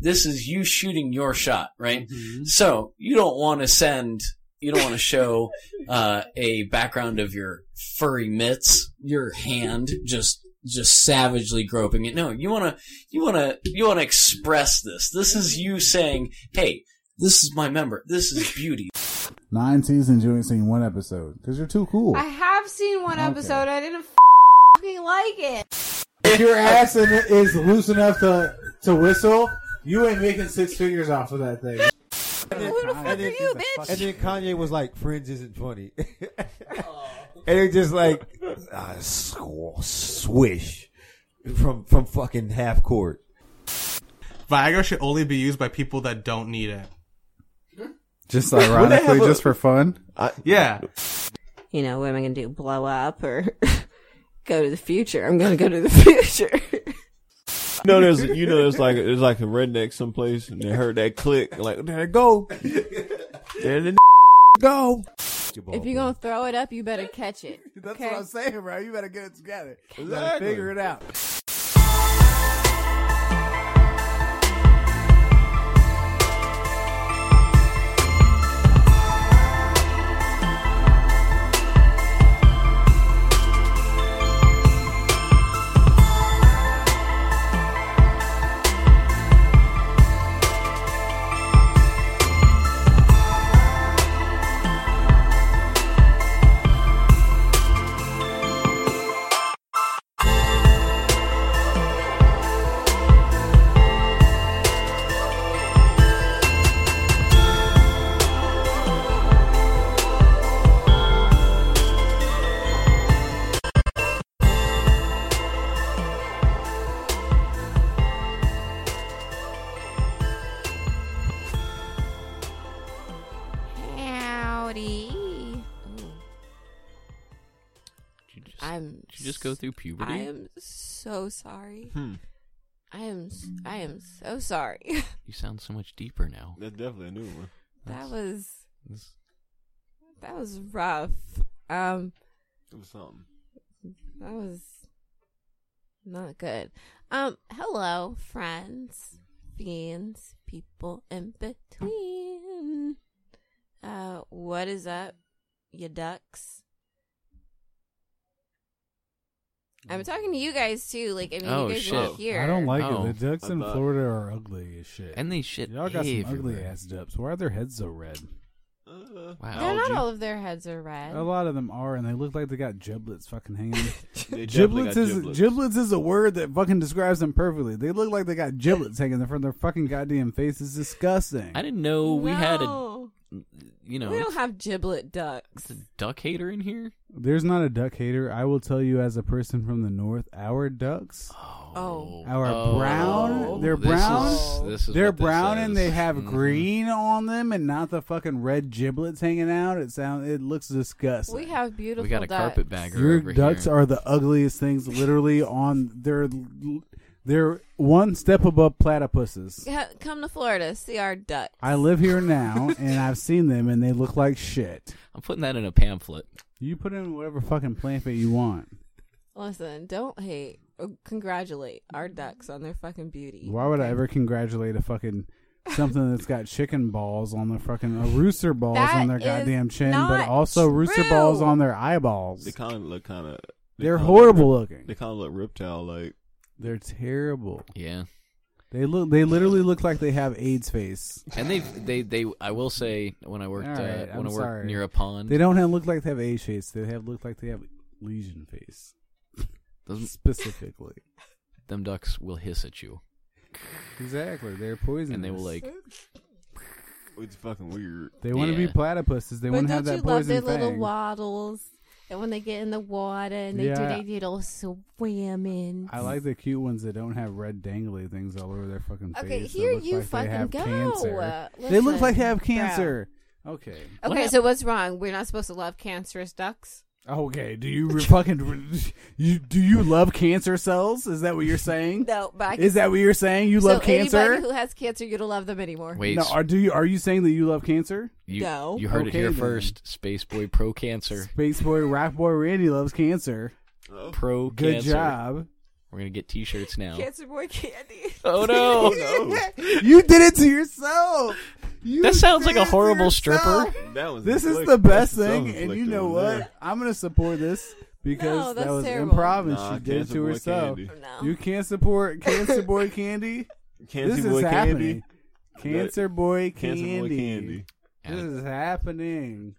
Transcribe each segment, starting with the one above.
This is you shooting your shot, right? So you don't want to send, you don't want to show uh, a background of your furry mitts, your hand just just savagely groping it. No, you want to you want to you want to express this. This is you saying, "Hey, this is my member. This is beauty." Nine seasons, you ain't seen one episode because you're too cool. I have seen one Okay. episode. I didn't fucking like it. if your ass is loose enough to to whistle, you ain't making six figures off of that thing. Who the fuck are you, bitch? And then Kanye was like, "Friends isn't funny," and it just like uh, sw- swish from from fucking half court. Viagra should only be used by people that don't need it. Just ironically, a- just for fun. Yeah. You know, what am I gonna do? Blow up or go to the future? I'm gonna go to the future. You know, there's you know, there's like there's like a redneck someplace, and they heard that click, like there it go, there the go. if you're gonna throw it up, you better catch it. That's Okay. what I'm saying, bro. You better get it together. You gotta Exactly. figure it out. Just go through puberty? I am so sorry. Hmm. I am. I am so sorry. You sound so much deeper now. That's definitely a new one. that was. This- That was rough. Um. It was something. That was not good. Um, hello, friends, fiends, people in between. Uh, what is up, you ducks? I'm talking to you guys too. Like, I mean, Oh, you guys shit. are here. I don't like Oh. it. The ducks I in thought- Florida are ugly as shit. and they shit. Y'all got some ugly everywhere. ass ducks. Why are their heads so red? Uh, Wow. They're not algae. all of their heads are red. A lot of them are, and they look like they got giblets fucking hanging. They definitely giblets got is giblets. giblets is a word that fucking describes them perfectly. They look like they got giblets hanging from their fucking goddamn face. It's disgusting. I didn't know we had a. No. You know, we don't have giblet ducks. a duck hater in here. There's not a duck hater. I will tell you, as a person from the north, our ducks, Oh. Our brown- they're this brown. Is, this is they're what this brown and they have Mhm. green on them, and not the fucking red giblets hanging out. It sounds, it looks disgusting. We have beautiful. We got a ducks. carpetbagger Your over ducks here. are the ugliest things. Literally on they're they're one step above platypuses. Come to Florida, see our ducks. I live here now, and I've seen them, and they look like shit. I'm putting that in a pamphlet. You put in whatever fucking pamphlet you want. Listen, don't hate. uh, Congratulate our ducks on their fucking beauty. Why would I ever congratulate a fucking something that's got chicken balls on their fucking uh, rooster balls That on their is goddamn chin, but not also rooster balls on their eyeballs? They kind of look kind of. They're horrible looking. They kind of look reptile like. They're terrible. Yeah, They look. They literally look like they have AIDS face. and they they they. I will say when I worked All right, uh, when I'm I worked sorry. near a pond, They don't have look like they have AIDS face. They have look like they have lesion face those, specifically. them ducks will hiss at you, Exactly. They're poisonous. and they will like. It's fucking weird. They want to Yeah. be platypuses. They want to don't have that you love poison their little fang. waddles? And when they get in the water and they Yeah. do their little swimming. I like the cute ones that don't have red dangly things all over their fucking face. Okay, here you like they fucking go. Cancer. Uh, they look like they have bro. cancer. Okay. Okay, so what's wrong? We're not supposed to love cancerous ducks. Okay. Do you re- fucking you do you love cancer cells? Is that what you're saying? No, but I Is that what you're saying? You so love cancer? Anybody who has cancer, you don't love them anymore. Wait, no. Are do you are you saying that you love cancer? you, No. you heard Okay, it here then. first. Space Boy Pro Cancer. Space boy, rap boy, Randy loves cancer. Pro Good Cancer. job. We're gonna get T-shirts now. Cancer boy candy. Oh, oh no! You did it to yourself. You That sounds like a horrible stripper. That was This is the best thing, and you self-inflicted know there. what? I'm gonna support this because No, that was terrible. improv, and Nah, she did it to herself. No. You can't support Cancer Boy Candy. Cancer this Boy is Candy. happening. Cancer Boy Cancer Candy. Boy Candy. This is happening,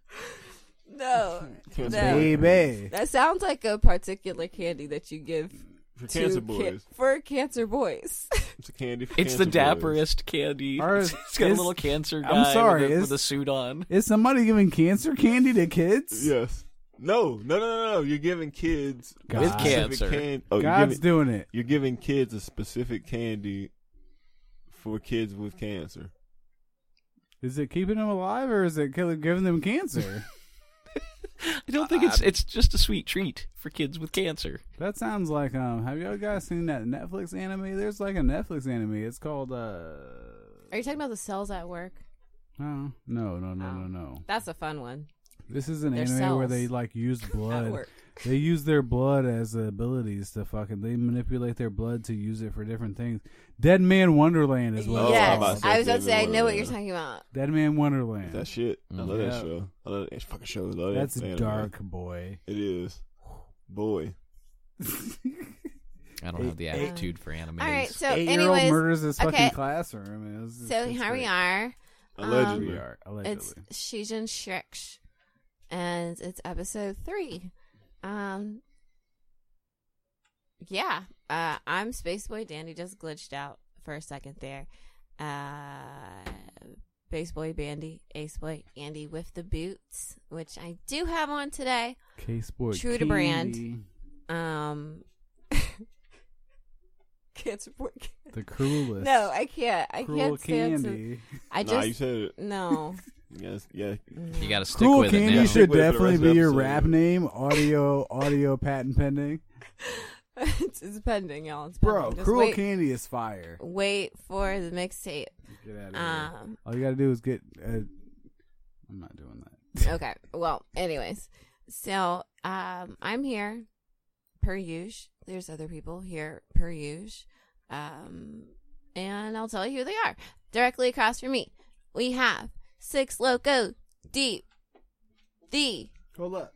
No. Cancer No. Baby. That sounds like a particular candy that you give For to Cancer ca- Boys. for cancer boys. It's a candy for cancer. It's the Cancer Boys. dapperest candy. Ours it's got a is- little cancer I'm guy sorry, with, a, is- with a suit on. Is somebody giving cancer candy to kids? Yes. No, no, no, no, no. You're giving kids a With cancer. Can- oh, God's giving, doing it. you're giving kids a specific candy for kids with cancer. Is it keeping them alive or is it killing, giving them cancer? I don't think it's it's just a sweet treat for kids with cancer. that sounds like um. Have y'all guys seen that Netflix anime? There's like a Netflix anime. It's called uh. Are you talking about the cells at work? No, no, no, no, no, Oh. no. That's a fun one. This is an They're anime where they like use At blood. work. They use their blood as abilities to fucking. They manipulate their blood to use it for different things. Deadman Wonderland is what. Oh, yes, I'm about called. to say I was about to say I know what you're talking about. Deadman Wonderland. That shit. I love Yeah. that show. I love that fucking show. I love That's that anime. dark, boy. It is. Boy. I don't have the Eight- aptitude for anime. All right, so Eight-year-old anyways, murders his fucking okay. classroom. I mean, it's- so it's here we are. Allegedly. We are allegedly. It's Shijin Shrek, and it's episode three. Um, yeah, uh, I'm Space Boy Dandy. Just glitched out for a second there. Uh, Base Boy Bandy, Ace Boy Andy with the boots, which I do have on today. Case boy. True to brand. Candy, Um, Cancer Boy. The cruelest. No, I can't. I Cruel can't stand to. candy. I Nah, you just said it. no. Yes, yeah. You got to stick Cruel with candy it now. Stick should with it for the definitely be your episode. rap name. Audio, audio patent pending. it's, it's pending, y'all. It's Bro, pending. Just cruel wait, candy is fire. wait for the mixtape. Get out of here. Um, All you gotta do is get. Uh, I'm not doing that. okay. Well, anyways, so um, I'm here per usual. There's other people here per usual. Um, and I'll tell you who they are. Directly across from me, we have Six Loco Deep. The Hold up.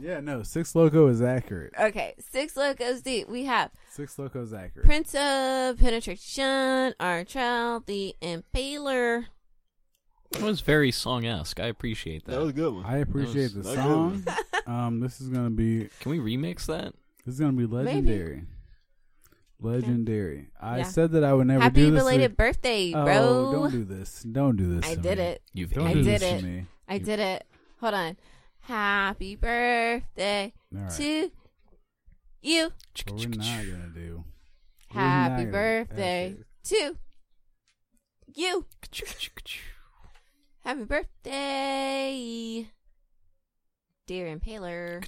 Yeah, no, Six Loco is accurate. okay, Six Locos Deep. We have Six Locos is accurate. Prince of Penetration, Artrell, the Impaler. It was very song esque. I appreciate that. That was a good one. I appreciate the that was song. um, this is gonna be Can we remix that? this is gonna be legendary. Legendary. I Yeah. said that I would never Happy do this. belated with- birthday, oh, bro. don't do this. Don't do this. I to did me. it. You've Don't I do did this it. to me. I did it. Hold on. Happy birthday All right. to you. What we're not gonna do. We're Happy gonna- birthday okay. to you. Happy birthday, dear Impaler.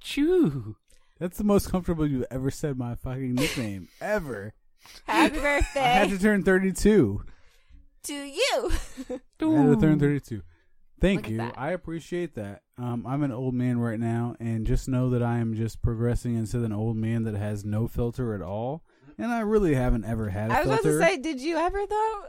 Choo. That's the most comfortable you've ever said my fucking nickname ever. Happy birthday! I had to turn 32. to you. I had to turn 32. Thank Look you. I appreciate that. Um, I'm an old man right now, and just know that I am just progressing into an old man that has no filter at all. And I really haven't ever had a I was about filter. to say, did you ever though?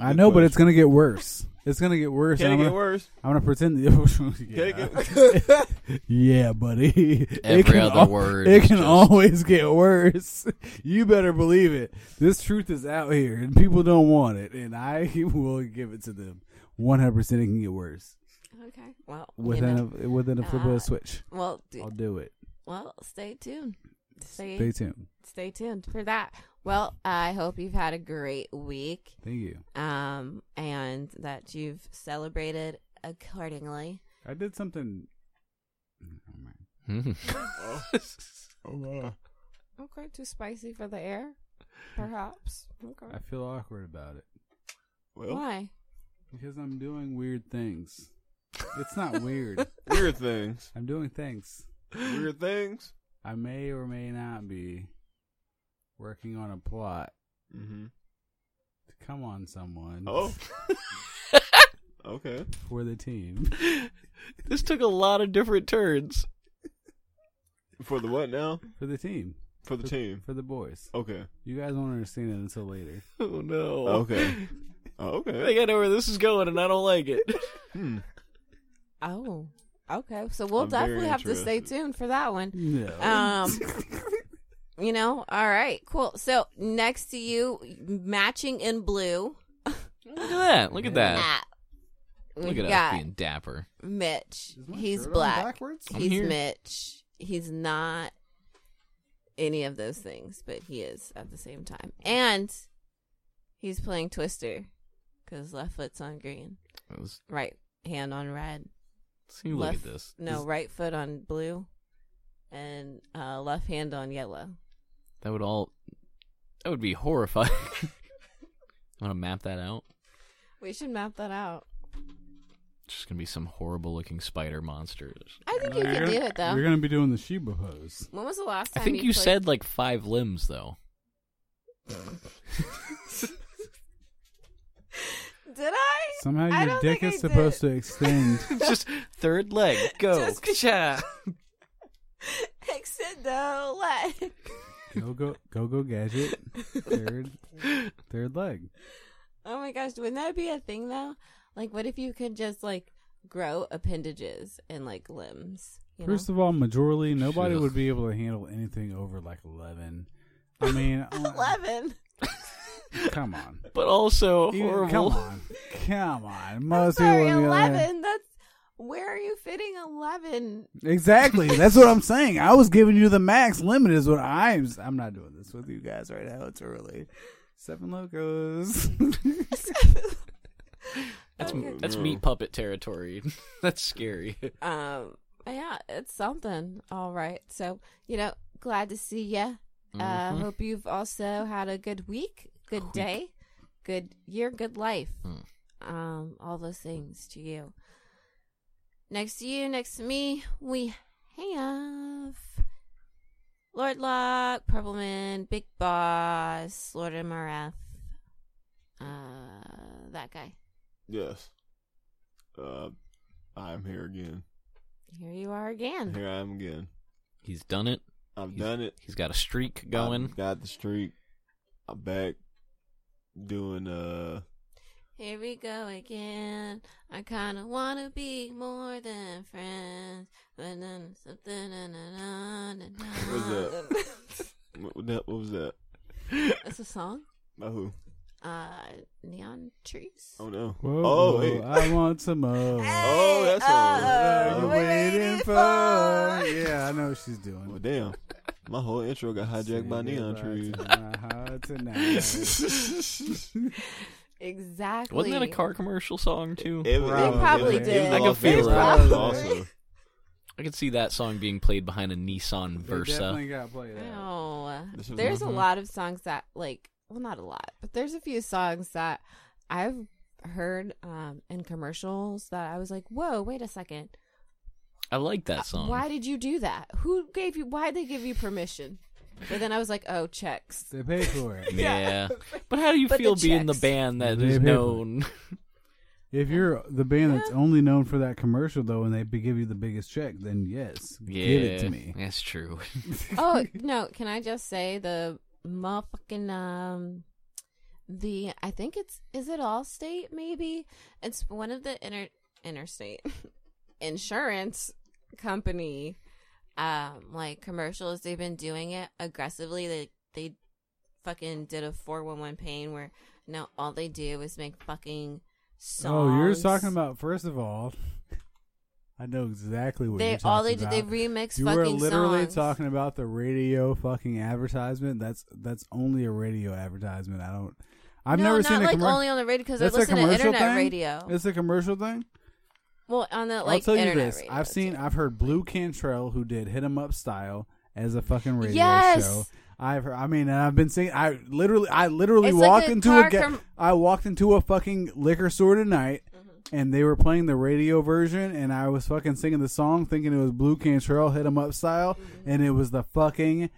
I know, but it's gonna get worse. It's gonna get worse. Can it I'm get gonna, worse? I'm gonna pretend. it yeah. yeah, buddy. It Every can other al- word It is can just- always get worse. You better believe it. This truth is out here, and people don't want it, and I will give it to them. 100. percent It can get worse okay. Well, you within know. a within a flip of Uh, a switch. well, d- I'll do it. well, stay tuned. Stay, Stay tuned. stay tuned for that. Well, I hope you've had a great week, Thank you. um, and that you've celebrated accordingly. I did something. Oh my. Oh. Okay, too spicy for the air, perhaps. Okay. I feel awkward about it Well, Why? because I'm doing weird things. It's not weird. weird things. I'm doing things. Weird things. I may or may not be working on a plot Mm-hmm. to come on someone Oh. okay. for the team. This took a lot of different turns. For the what now? For the team. for the team. for the boys. Okay. You guys won't understand it until later. Oh no. Okay. Oh, I okay. think I know where this is going, and I don't like it. Hmm. Oh, okay. So we'll I'm definitely have to stay tuned for that one. No. Um, you know, all right, cool. So next to you, matching in blue. Look at that. Look at that. Ah, Look at us being dapper. Mitch. He's black. backwards? He's here. Mitch. He's not any of those things, but he is at the same time. And he's playing Twister because left foot's on green, was- right hand on red. See, look left, at this. No, This- right foot on blue, and uh, left hand on yellow. That would all. That would be horrifying. Want to map that out? We should map that out. It's just gonna be some horrible looking spider monsters. I think you can do it though. You're gonna be doing the Shiba pose. When was the last time? I time think you played- said like five limbs though. Did I? Somehow I your don't dick think is I supposed did. to extend. Just third leg. Go. Just- Cha. Extend the leg. Go go go go gadget. Third third leg. Oh my gosh, wouldn't that be a thing though? Like, what if you could just like grow appendages and like limbs? You First know? of all, majorly nobody would be able to handle anything over like eleven. I mean, uh, eleven. come on, But also Even- horrible. come on, come on. I'm sorry, people would be like- eleven. That's where are you fitting eleven? Exactly. That's what I'm saying. I was giving you the max limit. Is what I'm. I'm not doing this with you guys right now. It's early. Seven locos. That's Okay. that's meat puppet territory. that's scary. Um, yeah, it's something. All right. So you know, glad to see you. Uh, Mhm. hope you've also had a good week, good Week. day, good year, good life. Mm. Um, all those things to you. Next to you, next to me, we have Lord Locke, Purpleman, Big Boss, Lord MRF. Uh, that guy. Yes. Uh, I'm here again. Here you are again. Here I am again. He's done it. I've He's- done it. He's got a streak going. I've got the streak. I'm back doing uh Here we go again. I kinda wanna be more than friends, but then something. Na, na, na, na, na. What, was that what was that? That's a song. By who? Uh, neon trees. Oh no. Whoa, oh whoa, wait. I want some more. Oh, that's Hey, a- What uh, you we're waiting for? Yeah, I know what she's doing. Well damn. My whole intro got hijacked by neon goodbye trees. to my heart tonight. Exactly. Wasn't that a car commercial song too? It was- They it probably it was did. I can Las feel Vegas it. Raiders Probably. Also. I could see that song being played behind a Nissan They Versa. definitely got played out. Oh, there's a lot of songs that like, well, not a lot, but there's a few songs that I've heard um in commercials that I was like, whoa, wait a second. I like Uh, that song. Why did you do that? Who gave you? Why did they give you permission? But then I was like, oh, checks. They pay for it. Yeah. But how do you But the feel being the checks. band that They is pay for it. known? If you're the band that's only known for that commercial, though, and they be- give you the biggest check, then yes, yeah, give it to me. That's true. oh no, can I just say the motherfucking um the I think it's is it Allstate maybe? It's one of the inter interstate insurance company um like commercials they've been doing it aggressively they they fucking did a 411 pain where now all they do is make fucking songs. Oh, you're talking about first of all. I know exactly what they you're talking all they do about. they remix you fucking were literally songs. talking about the radio fucking advertisement. That's that's only a radio advertisement. I don't. I've no, never seen a like commercial. only on the radio because I listen to internet thing? radio. It's a commercial thing. Well, on the like I'll tell you this: I've seen. I've heard Blu Cantrell, who did "Hit 'Em Up" style as a fucking radio Yes! show. I've heard, I mean, I've been seeing. I literally, I literally It's walked a into a. Com- I walked into a fucking liquor store tonight, Mm-hmm. and they were playing the radio version, and I was fucking singing the song, thinking it was Blu Cantrell "Hit 'Em Up" style, Mm-hmm. and it was the fucking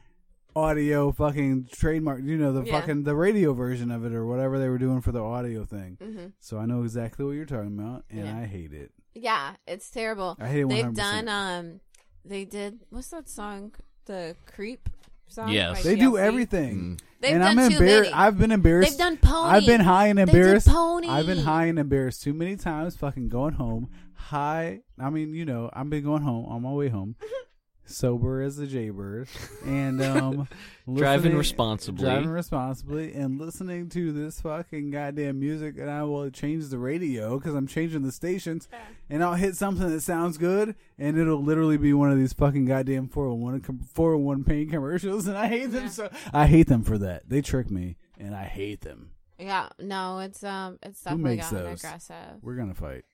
audio fucking trademark. You know, the Yeah. fucking the radio version of it or whatever they were doing for the audio thing. Mhm. So I know exactly what you're talking about, and Yeah. I hate it. Yeah, it's terrible. I hate it. 100%. They've done um, they did what's that song? The creep. song? Yes. by They do everything. Mm. They've and done I'm too embarrassed. many. I've been embarrassed. They've done Pony. I've been high and They did embarrassed. Pony. I've been high and embarrassed too many times. Fucking going home high. I mean, you know, I've been going home on my way home, sober as a jaybird, and um, Driving responsibly. driving responsibly, and listening to this fucking goddamn music. And I will change the radio because I'm changing the stations, and I'll hit something that sounds good, and it'll literally be one of these fucking goddamn 401 com- 401 pain commercials, and I hate them Yeah. so. I hate them for that. They trick me, and I hate them. Yeah, no, it's um, it's Who definitely makes gotten those? aggressive. We're gonna fight.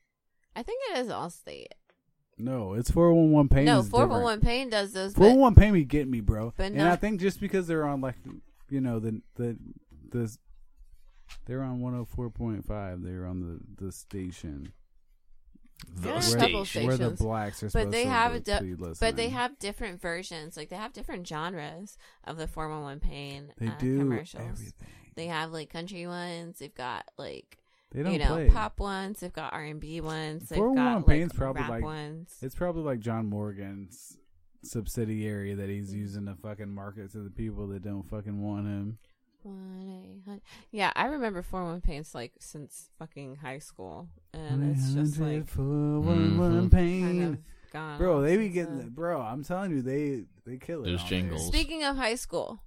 I think it is Allstate. No, it's 411 pain. no, is four different. one one pain does those. but 411 pain me get me, bro. but and not- I think just because they're on like, you know, the the the they're on 104.5. They're on the the station. There are a The couple station. Where the stations. blacks are But they to have be- a di- be But they have different versions. Like they have different genres of the 411 pain they uh, do commercials. everything. They have like country ones. They've got like They don't you know play. pop ones. They've got R and B ones. They've 411 got Pain's like probably rap like- ones. It's probably like John Morgan's subsidiary that he's using to fucking market to the people that don't fucking want him. One eight hundred. Yeah, I remember four one paints like since fucking high school, and it's just like for one one Mhm. pain. kind of gone. Bro, they be getting the, bro. I'm telling you, they they kill it. There's on there. jingles. Speaking of high school,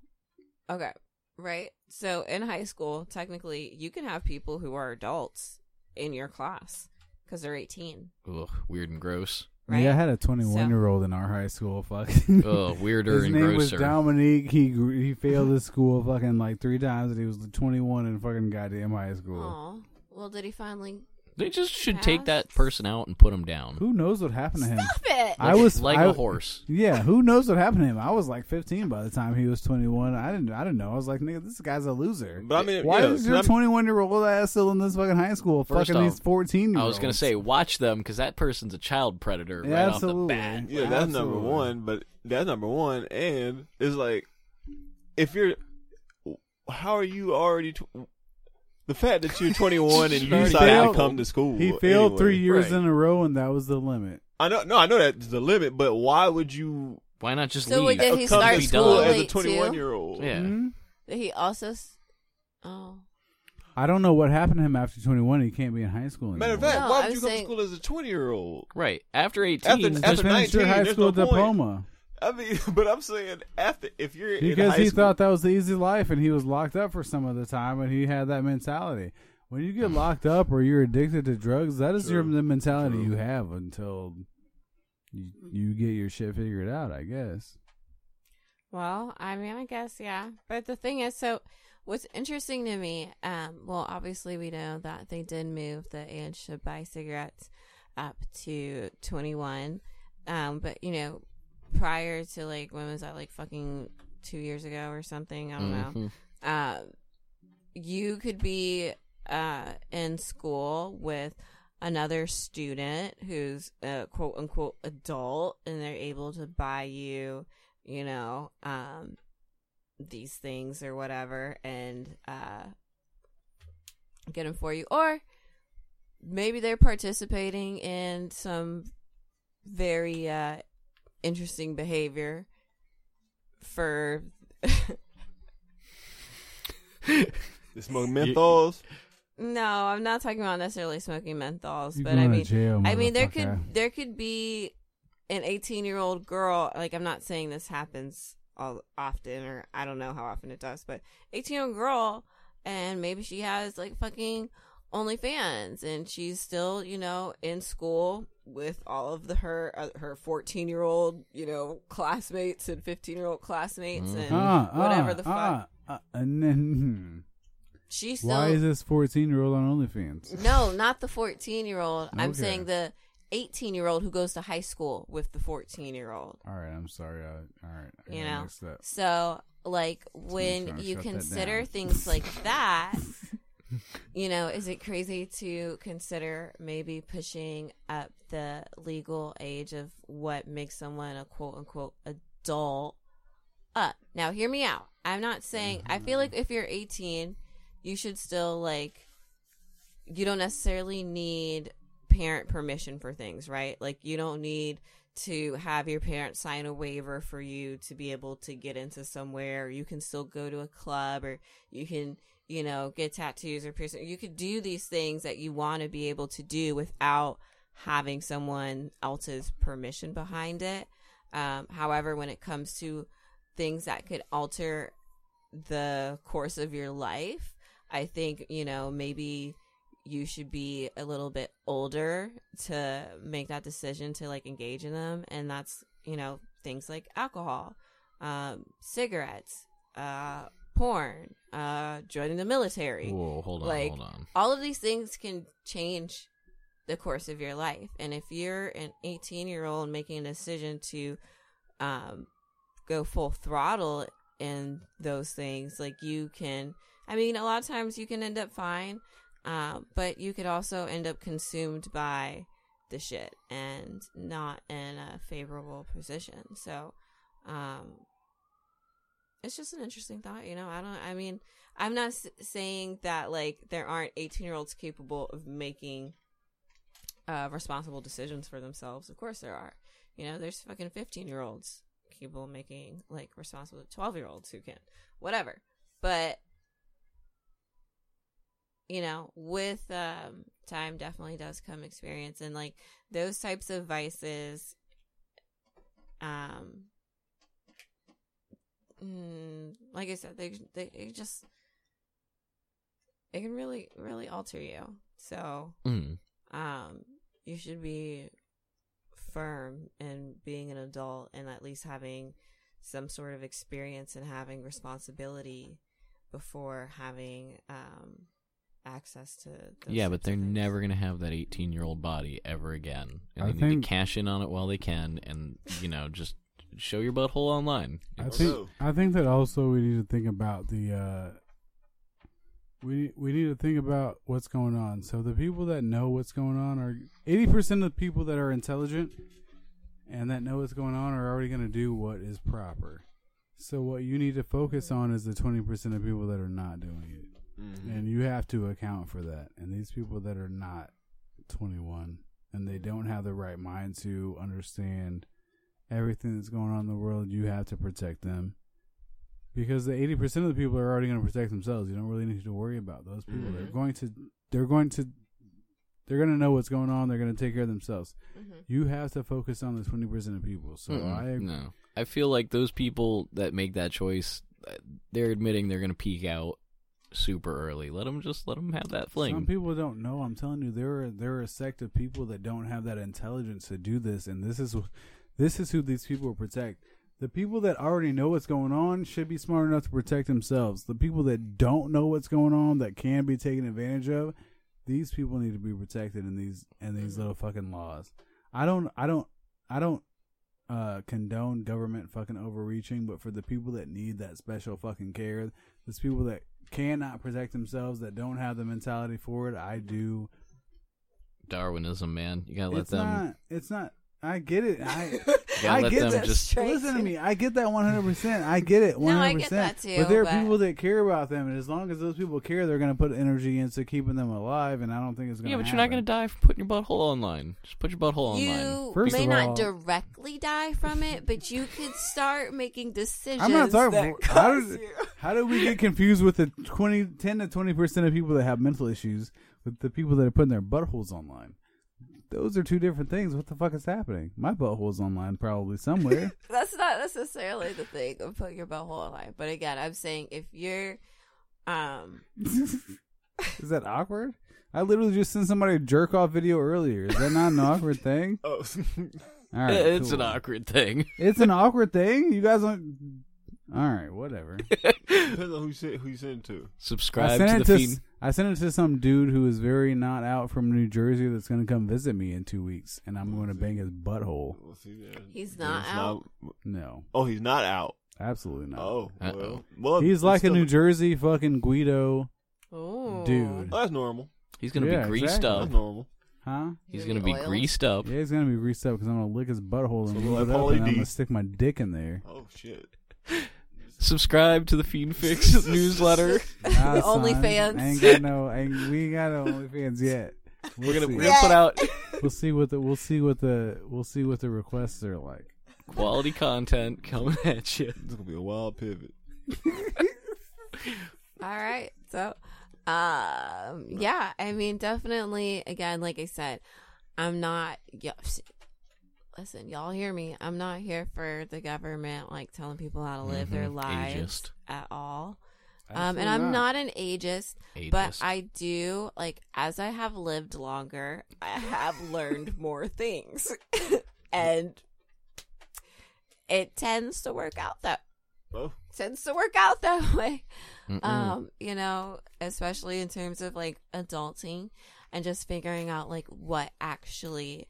okay, right? So in high school, technically, you can have people who are adults in your class because they're 18, Ugh, weird and gross. right? Yeah, I had a 21 So- year old in our high school. Fucking. Ugh, weirder His and name was. Dominique. He he failed his school fucking like three times, and he was 21 in fucking goddamn high school. Aw. Well, did he finally They just should take that person out and put him down. Who knows what happened to him? stop it? I was like I- a horse. Yeah, who knows what happened to him? I was like 15 by the time he was 21. I didn't. I didn't know. I was like, nigga, this guy's a loser. But I mean, Why yeah, is your 21 year old ass still in this fucking high school? Fucking off, these 14 year I was gonna say, watch them because that person's a child predator Yeah, right off the absolutely. bat. Yeah, that's number one. But that's number one, and it's like if you're, how are you already? Tw- the fact that you're 21 and you decided failed- to come to school. He failed anyway. three years Right. in a row, and that was the limit. I know, no, I know that's the limit, but why would you Why not just So leave? wait, did he come start to school done. as a 21 year old? Yeah. Mhm. Did he also? s- Oh, I don't know what happened to him after 21. He can't be in high school anymore. Matter of fact, No, why would I'm you come saying- to school as a 20 year old? Right after eighteen, After- after 19, high there's school no point. Diploma I mean, but I'm saying after if you're in because high he school, thought that was the easy life, and he was locked up for some of the time, and he had that mentality. When you get locked up or you're addicted to drugs, that is your the mentality True. you have until you, you get your shit figured out. I guess. well, I mean, I guess yeah. But the thing is, so what's interesting to me, um, well, obviously we know that they did move the age to buy cigarettes up to 21, um, but you know, prior to like when was that like fucking two years ago or something? I don't know. Mhm. um, you could be uh, in school with another student who's a quote unquote adult and they're able to buy you, you know, um, these things or whatever and uh, get them for you. Or maybe they're participating in some very uh, interesting behavior for they smoke menthols. No, I'm not talking about necessarily smoking menthols, You but I mean, jail, I mean, there could there could be an 18 year old girl. Like, I'm not saying this happens all often, or I don't know how often it does, but 18 year old girl, and maybe she has like fucking OnlyFans, and she's still, you know, in school with all of the her uh, her 14 year old, you know, classmates and 15 year old classmates, and Uh, whatever uh, the fuck. uh, uh, and then, hmm. she's still why is this 14 year old on OnlyFans? No, not the 14 year old. I'm saying the 18 year old who goes to high school with the 14 year old. All right, I'm sorry. I, all right, I You know? So, like, when you consider things like that, you know, is it crazy to consider maybe pushing up the legal age of what makes someone a quote unquote adult up? Now, hear me out. I'm not saying, I feel like if you're 18, you should still, like, you don't necessarily need parent permission for things, right? Like, you don't need to have your parents sign a waiver for you to be able to get into somewhere. You can still go to a club or you can, you know, get tattoos or piercing. You could do these things that you want to be able to do without having someone else's permission behind it. Um, however, when it comes to things that could alter the course of your life, I think, you know, maybe you should be a little bit older to make that decision to like engage in them. And that's, you know, things like alcohol, um, cigarettes, uh, porn, uh, joining the military. Whoa, hold on, Like, hold on. All of these things can change the course of your life. And if you're an 18 year old making a decision to um, go full throttle in those things, like you can, I mean, a lot of times you can end up fine, um, but you could also end up consumed by the shit and not in a favorable position. So, um, it's just an interesting thought, you know. I don't. I mean, I'm not s- saying that like there aren't 18 year olds capable of making uh, responsible decisions for themselves. Of course there are. You know, there's fucking 15 year olds capable of making like responsible 12 year olds who can. Whatever. But you know, with um time definitely does come experience and like those types of vices um mm, like I said, they they it just it can really really alter you. So, Mm. um, you should be firm in being an adult and at least having some sort of experience and having responsibility before having um access to. Those Yeah, but they're things. never gonna have that 18 year old body ever again, and I they need think- to cash in on it while they can, and you know, just show your butthole online. I think no. I think that also we need to think about the uh we we need to think about what's going on. So the people that know what's going on are 80% of the people that are intelligent and that know what's going on are already going to do what is proper. So what you need to focus on is the 20% of people that are not doing it. Mm-hmm. And you have to account for that. And these people that are not 21 and they don't have the right mind to understand everything that's going on in the world, you have to protect them. Because the 80% of the people are already going to protect themselves. You don't really need to worry about those people. They're going to they're going to they're going to know what's going on. They're going to take care of themselves. Mhm. You have to focus on the 20% of people. So Mm-mm, I no, I feel like those people that make that choice, uh, they're admitting they're gonna peak out super early. Let them just let them have that fling. Some people don't know. I'm telling you, there are there are a sect of people that don't have that intelligence to do this, and this is this is who these people will protect. The people that already know what's going on should be smart enough to protect themselves. The people that don't know what's going on that can be taken advantage of, these people need to be protected in these in these little fucking laws. I don't I don't I don't uh condone government fucking overreaching, but for the people that need that special fucking care, those people that cannot protect themselves, that don't have the mentality for it, I do. Darwinism, man, you gotta let it's them. not. It's not. I get it. I I let get them that. just. Listen to me. I get that one hundred percent. I get it one No, I hundred get that percent. too, But there are but- people that care about them, and as long as those people care, they're going to put energy into keeping them alive. And I don't think it's going. To Yeah, but you're not gonna die from putting your butthole online. Just put your butthole online. You First may of not all- directly die from it, but you could start making decisions. I'm not talking. that about- How cause did you- how did we get confused with the 20, 10 to twenty percent of people that have mental issues with the people that are putting their buttholes online? Those are two different things. What the fuck is happening? My butthole's online probably somewhere. That's not necessarily the thing of putting your butthole online. But again, I'm saying if you're, um, Is that awkward? I literally just sent somebody a jerk off video earlier. Is that not an awkward thing? Oh, All right, it's cool. an awkward thing. It's an awkward thing. You guys don't. All right, whatever. depends on who you send, who you send it to. Subscribe I Subscribe sent to it the to feed. s- I sent it to some dude who is very not out from New Jersey that's going to come visit me in two weeks, and I'm going to bang his butthole. We'll see there. He's not out? No, oh, he's not out. absolutely not. Oh, Uh-oh. well, well, He's it's like a still- New Jersey fucking Guido ooh. dude, Oh, that's normal. He's gonna Yeah, be greased exactly. up. That's normal. huh? He's Gonna gonna be be oiled? greased up. Yeah, he's going to be greased up because I'm going to lick his butthole and So move like it up, Pauly and I'm D. going to stick my dick in there. Oh shit. Subscribe to the Fiend Fix newsletter. Nah, son, OnlyFans. I ain't got no. I ain't, we ain't got no OnlyFans yet. We're gonna see. we're gonna put out We'll see what the we'll see what the we'll see what the requests are like. quality content coming at you. It's gonna be a wild pivot. All right. So, um, yeah, I mean, definitely, again, like I said, I'm not, y- listen, y'all hear me. I'm not here for the government, like, telling people how to live their Mhm. lives Ageist. at all. Um, and I'm not an ageist, but I do, like, as I have lived longer, I have learned more things. and it tends to work out that Oh. tends to work out that way. Mm-mm. Um, you know, especially in terms of like adulting and just figuring out like what actually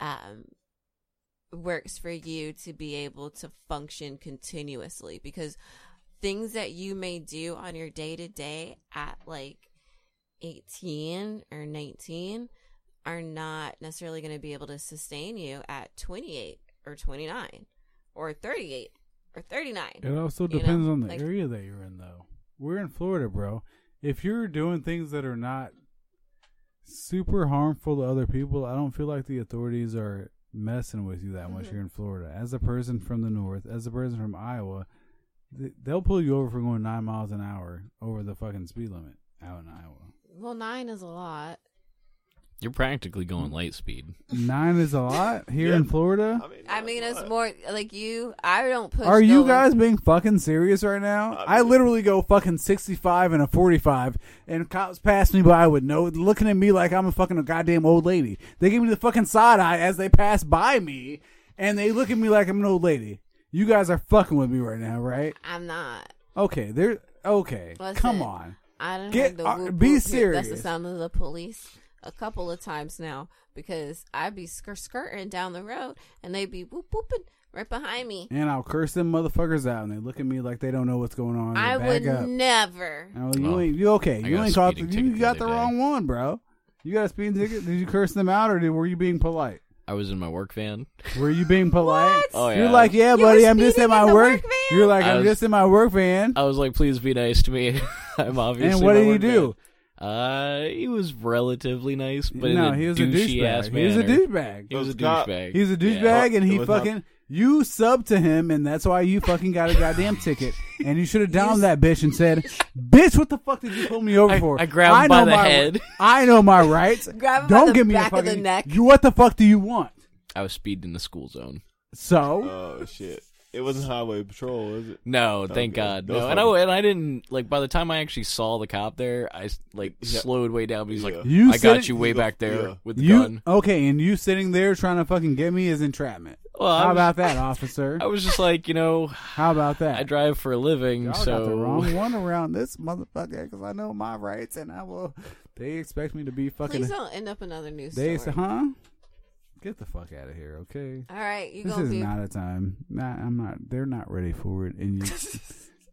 um works for you to be able to function continuously because things that you may do on your day to day at like 18 or 19 are not necessarily going to be able to sustain you at 28 or 29 or 38 or 39. It also you know, depends on the like- area that you're in, though. We're in Florida, bro. If you're doing things that are not super harmful to other people, I don't feel like the authorities are messing with you that much Mhm. here in Florida. As a person from the north, as a person from Iowa, th- they'll pull you over for going nine miles an hour over the fucking speed limit out in Iowa. Well, 9 is a lot. You're practically going light speed. Nine is a lot here Yeah. in Florida. I mean, I mean, it's what? more like you. I don't push. Are you no- guys being fucking serious right now? I I literally go fucking 65 and a 45, and cops pass me by with no looking at me like I'm a fucking goddamn old lady. They give me the fucking side eye as they pass by me, and they look at me like I'm an old lady. You guys are fucking with me right now, right? I'm not. Okay, they're okay. Listen, Come on. I don't Get- have the uh, whoop be whoop here. That's the sound of the police a couple of times now because I'd be skir- skirting down the road and they'd be whoop whooping right behind me. And I'll curse them motherfuckers out, and they look at me like they don't know what's going on. They I would up. never. You Oh, ain't you okay? I You got ain't caught. The, you ticket got the the wrong one, bro. You got a speeding ticket? Did you curse them out, or did, were you being polite? I was in my work van. Were you being polite? What? Oh yeah. You're like, yeah, You buddy, I'm just in my in work. work van? You're like, I I'm was- just in my work van. I was like, please be nice to me. I'm obviously. and what my did he work do? van. Uh, he was relatively nice, but no, in a he was a douchebag. He was a douchebag. He was a Those cop- douchebag. He's a Yeah. douchebag, and he was not- fucking you sub to him, and that's why you fucking got a goddamn ticket. And you should have downed that bitch and said, "Bitch, what the fuck did you pull me over I- for?" I grabbed him by the my, head. I know my rights. Grab him Don't the give me back a of the fucking neck. You, what the fuck do you want? I was speeding in the school zone. So Oh shit! It wasn't highway patrol, was it? No, thank Okay. God. No, and I, and I didn't like. By the time I actually saw the cop there, I like Yeah. slowed way down. But he's Yeah. like, You "I got you way back there yeah. with the you gun." okay? And you sitting there trying to fucking get me is entrapment. Well, I How was, about that, officer? I was just like, you know, How about that? I drive for a living, Y'all so got the wrong one around this motherfucker because I know my rights and I will. They expect me to be fucking. Please don't end up another news They story. say, huh? Get the fuck out of here, okay? All right, you this gonna is be not a time. Not, I'm not. They're not ready for it, and you,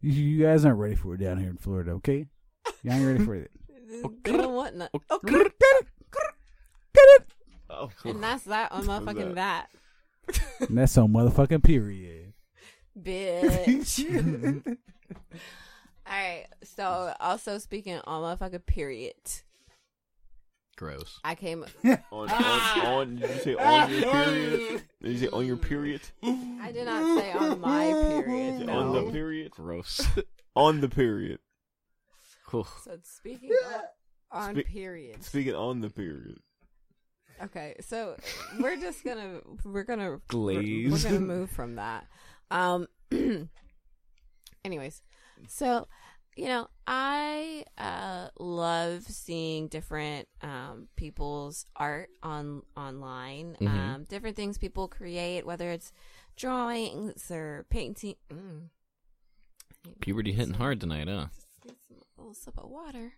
you, you guys aren't ready for it down here in Florida, okay? You ain't ready for it. They don't want none. Oh, And that's that on What was motherfucking that. And that's on motherfucking period. Bitch. All right. So also speaking on motherfucking period, gross. I came. on, on, on, did you say on your period? Did you say on your period? I did not say on my period. On the period? Gross. On the period. Cool. So speaking of, on Spe- period. Speaking on the period. Okay, so we're just gonna we're gonna we're, we're gonna move from that. Um. anyways, so you know I uh love seeing different um people's art on online. Mhm. Um, different things people create, whether it's drawings or painting. Mm. Puberty hitting hard tonight, huh? Just a little sip of water.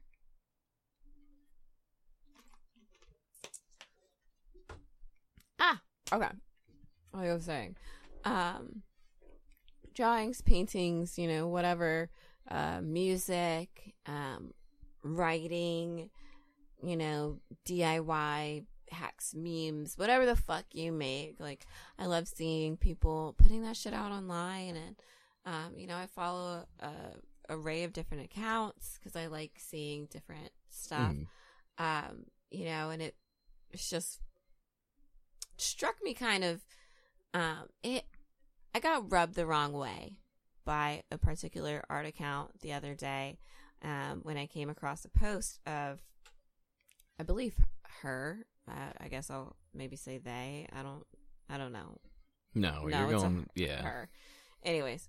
Ah, okay. Like I was saying, um, drawings, paintings, you know, whatever, uh, music, um, writing, you know, DIY hacks, memes, whatever the fuck you make. Like, I love seeing people putting that shit out online, and um, you know, I follow a, array of different accounts because I like seeing different stuff Mhm. um, you know, and it it's just struck me kind of um it I got rubbed the wrong way by a particular art account the other day um when I came across a post of I believe her uh, I guess I'll maybe say they I don't I don't know No, No, you're it's a going. yeah. her. Anyways,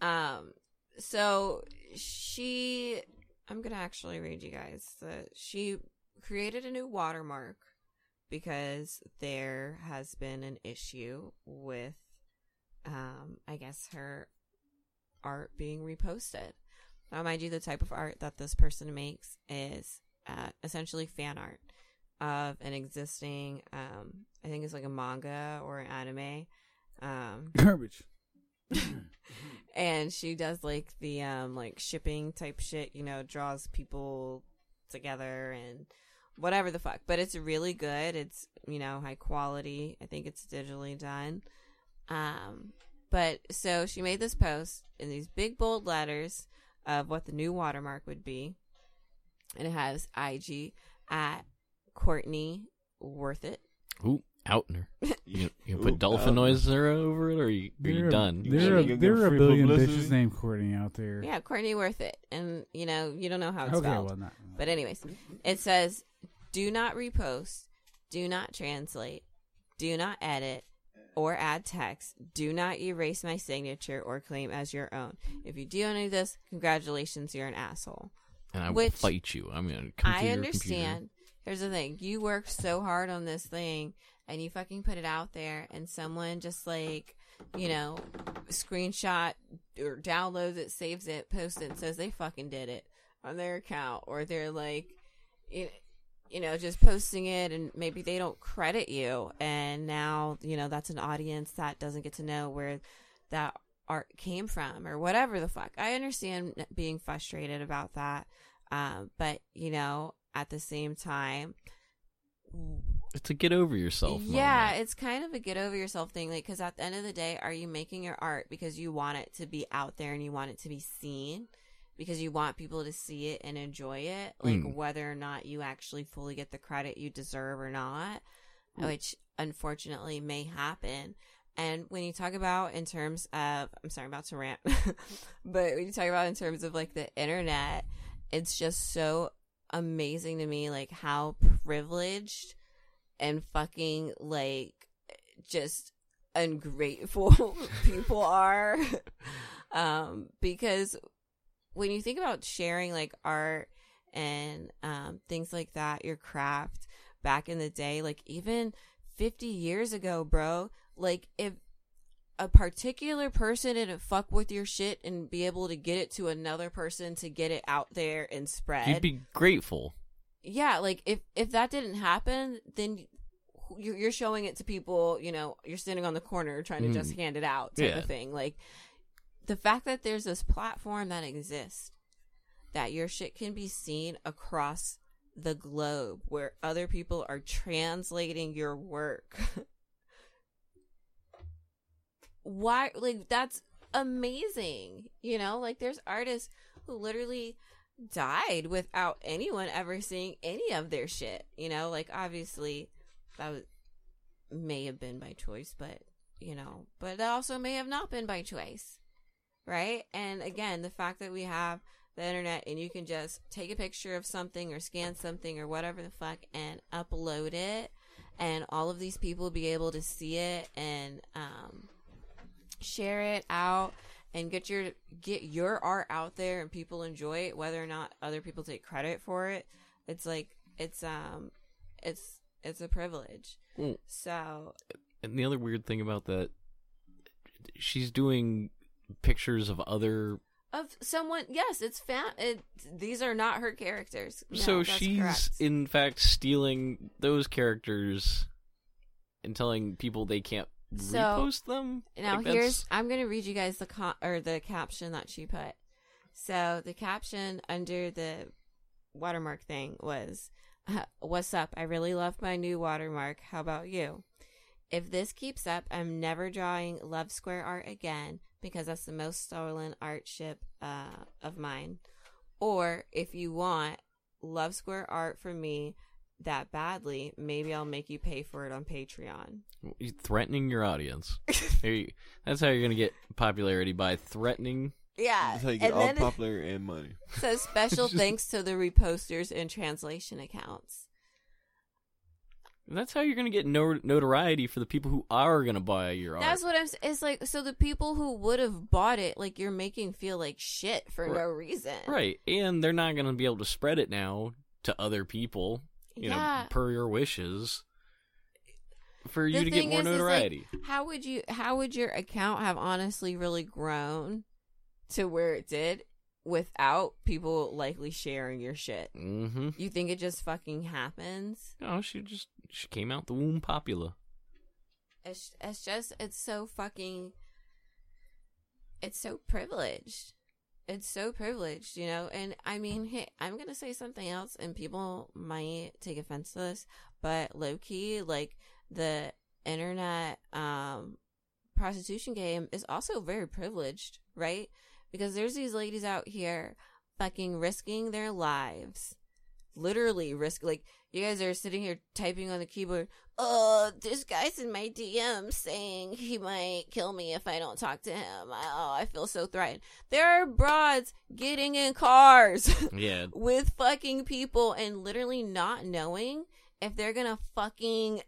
um, so she, I'm gonna actually read you guys that she created a new watermark because there has been an issue with, um, I guess her art being reposted. Now, mind you, the type of art that this person makes is uh, essentially fan art of an existing, um, I think it's like a manga or an anime. Um, Garbage. and she does like the um like shipping type shit you know draws people together and whatever the fuck but it's really good it's you know high quality i think it's digitally done um but so she made this post in these big bold letters of what the new watermark would be and it has ig at courtney worth it Ooh, Outner. You, you put Ooh, dolphin Outner. noises over it, or are you, are you are, done? There are, there are a billion publicity. bitches named Courtney out there. yeah courtney worth it and you know you don't know how it's okay, spelled well, not. But anyways, it says do not repost, do not translate, do not edit or add text, do not erase my signature or claim as your own. If you do any of this, congratulations, you're an asshole. and I will fight you. I'm gonna come to I understand. Here's the thing. You worked so hard on this thing and you fucking put it out there and someone just like, you know, screenshot or downloads it, saves it, posts it and says they fucking did it on their account or they're like you you know, just posting it and maybe they don't credit you and now, you know, that's an audience that doesn't get to know where that art came from or whatever the fuck. I understand being frustrated about that. Um, but you know, at the same time, It's a get over yourself. yeah, moment. it's kind of a get over yourself thing. Like, because at the end of the day, are you making your art because you want it to be out there and you want it to be seen? Because you want people to see it and enjoy it, like Mm. whether or not you actually fully get the credit you deserve or not, Mm. which unfortunately may happen. And when you talk about in terms of, I'm sorry, I'm about to rant, but when you talk about in terms of like the internet, it's just so amazing to me, like how privileged and fucking like just ungrateful people are. um, because when you think about sharing like art and um, things like that, your craft back in the day, like even 50 years ago, bro, like if a particular person didn't fuck with your shit and be able to get it to another person to get it out there and spread you'd be grateful. yeah like if if that didn't happen then you're, you're showing it to people you know you're standing on the corner trying to just Mm. hand it out type Yeah. of thing like the fact that there's this platform that exists that your shit can be seen across the globe where other people are translating your work. Why like that's amazing you know? Like there's artists who literally died without anyone ever seeing any of their shit you know? Like obviously that was, may have been by choice but you know? But that also may have not been by choice right and again the fact that we have the internet and you can just take a picture of something or scan something or whatever the fuck and upload it and all of these people be able to see it and um share it out and get your get your art out there and people enjoy it whether or not other people take credit for it it's like it's um it's it's a privilege Mm. so And the other weird thing about that, she's doing pictures of other. of someone yes it's fan it, these are not her characters No, so she's correct. in fact stealing those characters and telling people they can't So, repost them. Now Like, here's I'm gonna read you guys the con- or the caption that she put. So the caption under the watermark thing was, uh, "What's up? I really love my new watermark. How about you? If this keeps up, I'm never drawing Love Square art again because that's the most stolen art ship uh, of mine. Or if you want Love Square art from me, that badly, maybe I'll make you pay for it on Patreon. You're threatening your audience. There you- That's how you're gonna get popularity by threatening. Yeah. That's how you get and all then popular and money. it says special thanks to the reposters and translation accounts. That's how you're gonna get no- notoriety for the people who are gonna buy your art. That's what I'm. It's like so the people who would have bought it, like you're making feel like shit for Right. no reason. Right, and they're not gonna be able to spread it now to other people. You Yeah. know, per your wishes. For you The to get more is, is, like, notoriety. How would you? How would your account have honestly really grown to where it did without people likely sharing your shit? mm-hmm. You think it just fucking happens? No, she just she came out the womb popular. It's it's just it's so fucking. It's so privileged. It's so privileged, you know. And I mean, hey, I'm gonna say something else, and people might take offense to this, but low key, like the internet um prostitution game is also very privileged, right? Because there's these ladies out here fucking risking their lives. Literally risk like you guys are sitting here typing on the keyboard. Oh, this guy's in my DM saying he might kill me if I don't talk to him. Oh, I feel so threatened. There are broads getting in cars Yeah, with fucking people and literally not knowing if they're gonna fucking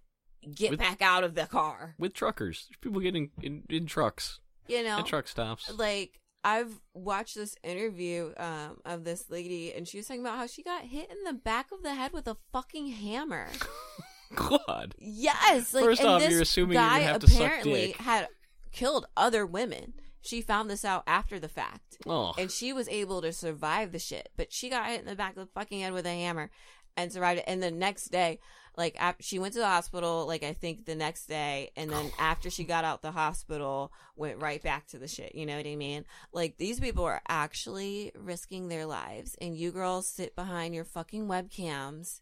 get With- back out of the car. with truckers, people getting in, in trucks You know, at truck stops. like I've watched this interview um, of this lady, and she was talking about how she got hit in the back of the head with a fucking hammer. God, Yes, like First off, you're assuming guy gonna have to suck apparently dick. had killed other women. She found this out after the fact, oh, and she was able to survive the shit. But she got hit in the back of the fucking head with a hammer and survived it. And the next day, like ap- she went to the hospital. Like I think the next day, and then after she got out the hospital, went right back to the shit. You know what I mean? Like these people are actually risking their lives, and you girls sit behind your fucking webcams,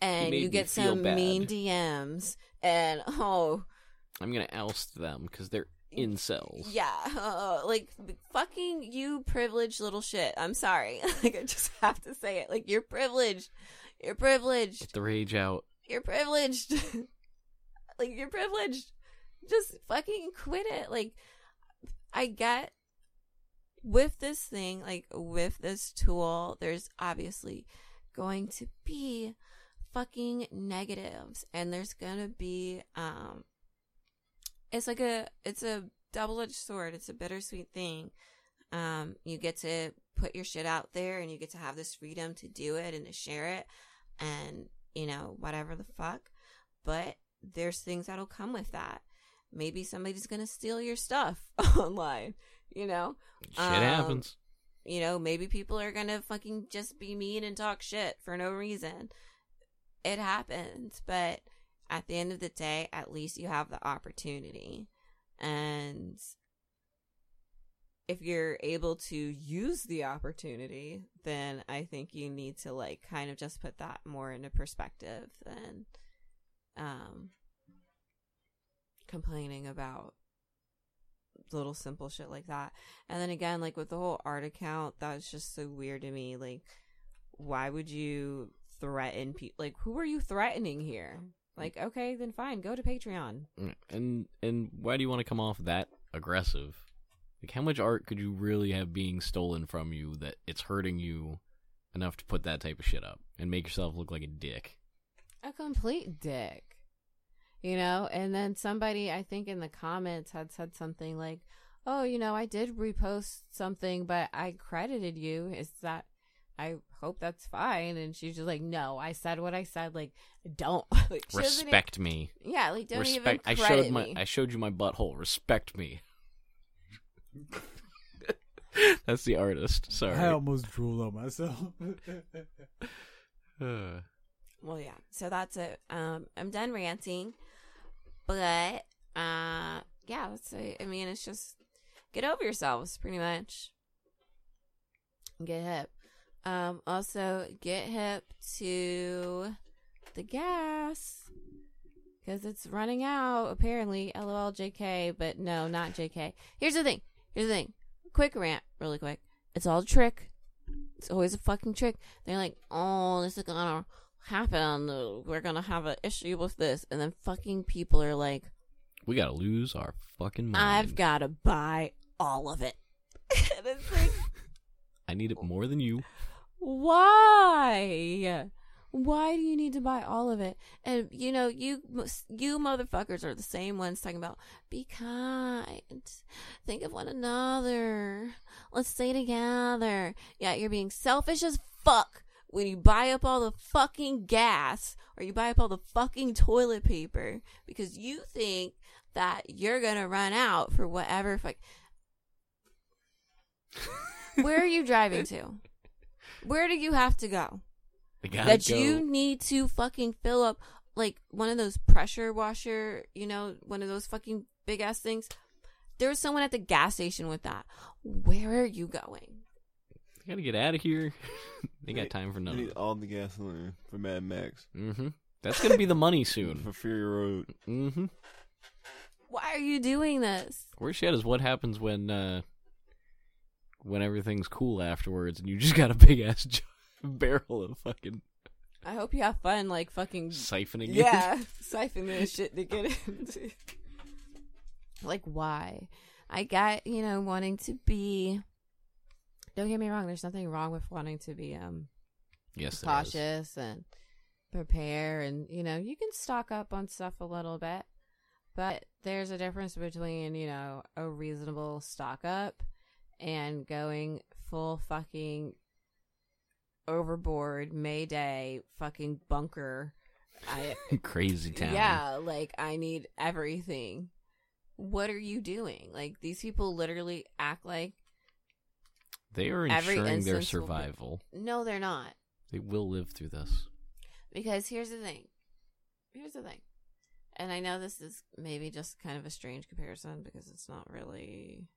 and made you get some bad. mean DMs, and oh I'm gonna oust them because they're incels. yeah, uh, like fucking you privileged little shit. I'm sorry, like I just have to say it. Like you're privileged. You're privileged. Get the rage out. You're privileged. like you're privileged. Just fucking quit it. Like I get with this thing, like with this tool, there's obviously going to be fucking negatives and there's gonna be um it's like a it's a double-edged sword it's a bittersweet thing um you get to put your shit out there and you get to have this freedom to do it and to share it and you know whatever the fuck but there's things that'll come with that maybe somebody's gonna steal your stuff online you know Shit Um, happens. you know, maybe people are gonna fucking just be mean and talk shit for no reason. It happens, but at the end of the day, at least you have the opportunity. And if you're able to use the opportunity, then I think you need to like kind of just put that more into perspective than um complaining about little simple shit like that. And then again, like with the whole art account, that's just so weird to me. Like, why would you threaten people? Like, who are you threatening here? Like, okay, then fine, go to Patreon. And and why do you want to come off that aggressive? Like, how much art could you really have being stolen from you that it's hurting you enough to put that type of shit up and make yourself look like a dick? A complete dick. You know, and then somebody I think in the comments had said something like, "Oh, you know, I did repost something, but I credited you. Is that I hope that's fine." And she's just like, "No, I said what I said. Like, don't like, Respect me. Yeah, like don't even Respect. I showed my me. I showed you my butthole. Respect me. That's the artist. Sorry. I almost drooled on myself. Uh, Well, yeah. So that's it. Um, I'm done ranting, but uh, yeah. Let's say. I mean, it's just get over yourselves, pretty much. Get hip. Um, also get hip to the gas because it's running out. Apparently, lol, Jk, but no, not Jk. Here's the thing. Here's the thing. Quick rant, really quick. It's all a trick. It's always a fucking trick. They're like, oh, this is gonna happen. We're gonna have an issue with this, and then fucking people are like, We gotta lose our fucking mind. I've got to buy all of it. like, I need it more than you. why? Why do you need to buy all of it? And you know, you you motherfuckers are the same ones talking about be kind, think of one another, let's stay together. Yeah, you're being selfish as fuck when you buy up all the fucking gas or you buy up all the fucking toilet paper because you think that you're gonna run out for whatever fuck. Where are you driving to? Where do you have to go? I gotta that go. you need to fucking fill up like one of those pressure washer, you know, one of those fucking big ass things. There was someone at the gas station with that. Where are you going? I gotta get out of here. they got time for You none need of all the gasoline for Mad Max. Mm-hmm. That's gonna be the money soon. For Fury Road. Mm-hmm. Why are you doing this? Worst yet is what happens when uh when everything's cool afterwards and you just got a big ass j- barrel of fucking I hope you have fun, like fucking siphoning it. yeah, siphoning this shit to get into. like why? I got you know wanting to be. Don't get me wrong. There's nothing wrong with wanting to be um Yes, cautious and prepare and you know you can stock up on stuff a little bit but there's a difference between you know a reasonable stock up and going full fucking overboard mayday fucking bunker i Crazy town. yeah like i need everything what are you doing like these people literally act like They are ensuring their will be- survival. no they're not They will live through this. Because here's the thing. Here's the thing. And I know this is maybe just kind of a strange comparison because it's not really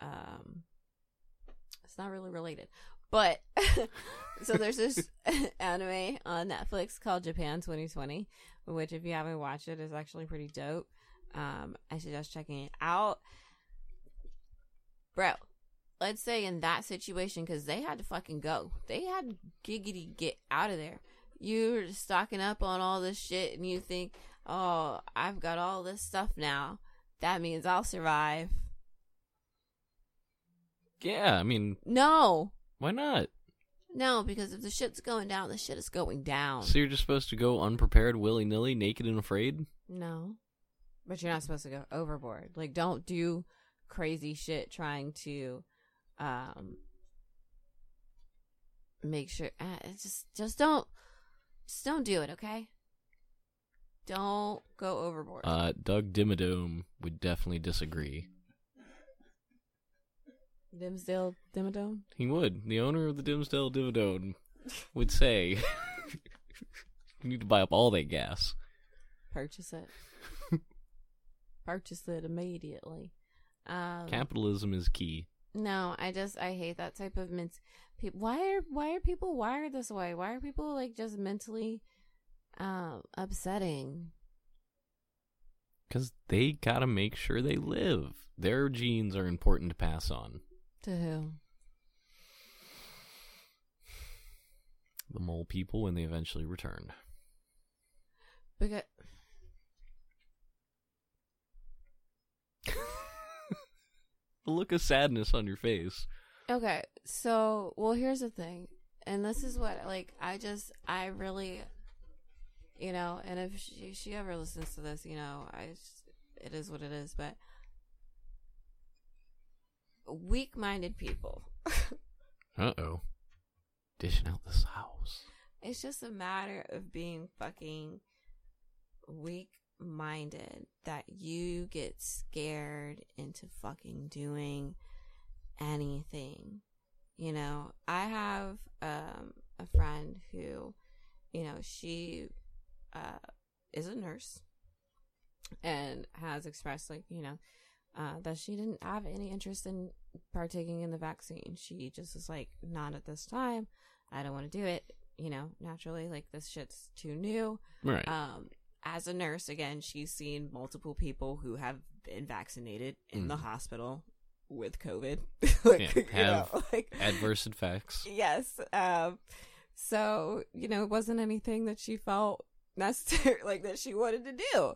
um it's not really related. But so there's this anime on Netflix called Japan 2020, which if you haven't watched it is actually pretty dope. Um I suggest checking it out. Bro, let's say in that situation because they had to fucking go. They had giggity get out of there you're stocking up on all this shit and you think oh i've got all this stuff now. That means i'll survive. Yeah, I mean, no why not? no because if the shit's going down the shit is going down So you're just supposed to go unprepared, willy nilly, naked and afraid? no but you're not supposed to go overboard like don't do crazy shit trying to um make sure uh, just just don't just don't do it okay don't go overboard Uh, Doug Dimmadome would definitely disagree. Dimsdale dimmadome He would. The owner of the Dimsdale Dimmadome would say, "You need to buy up all that gas." purchase it purchase it immediately um Capitalism is key. No, I just I hate that type of. People, why are why are people wired this way? Why are people like just mentally um upsetting? Because they gotta make sure they live. Their genes are important to pass on. To who? The mole people when they eventually return. Because The look of sadness on your face. okay, so well, here's the thing, and this is what like I just I really, you know, and if she, she ever listens to this, you know, I just, it is what it is, but weak-minded people. Uh oh. Dishing out the sauce. It's just a matter of being fucking weak minded that you get scared into fucking doing anything. You know, I have um a friend who, you know, she uh is a nurse and has expressed like, you know, uh, that she didn't have any interest in partaking in the vaccine. She just was like, not at this time. I don't want to do it. You know, naturally, like this shit's too new. Right. Um, as a nurse, again, she's seen multiple people who have been vaccinated in the Mhm. hospital with COVID. like, Yeah, have know, like, Adverse effects. yes. Um, So, you know, it wasn't anything that she felt necessary, like that she wanted to do.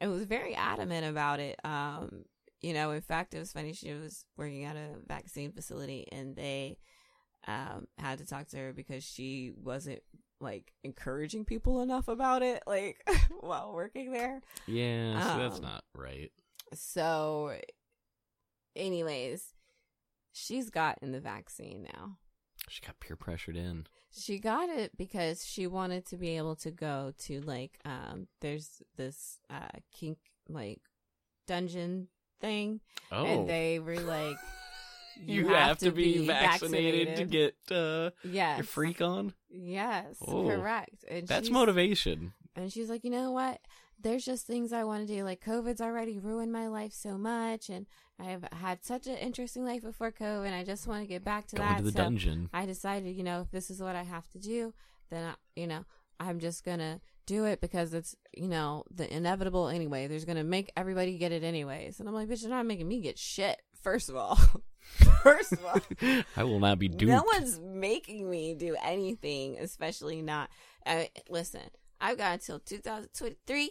And was very adamant about it. Um, you know, in fact, it was funny. She was working at a vaccine facility and they um, had to talk to her because she wasn't like encouraging people enough about it, like while working there. Yeah, so that's Um, not right. So, anyways, she's gotten the vaccine now. She got peer pressured in. She got it because she wanted to be able to go to like um there's this uh kink like dungeon thing Oh, and they were like you, have, to be, vaccinated, to get uh, yes your freak on. yes Oh. correct and That's motivation. and she's like you know what there's just things I want to do like COVID's already ruined my life so much and I've had such an interesting life before COVID I just want to get back to Going that to the so dungeon. I decided, you know, if this is what I have to do, then I, you know, I'm just gonna do it because it's, you know, the inevitable anyway. There's gonna make everybody get it anyways. And I'm like, bitch, you're not making me get shit. First of all, first of all, I will not be duped. no one's making me do anything, especially not. I, listen, I've got until 2023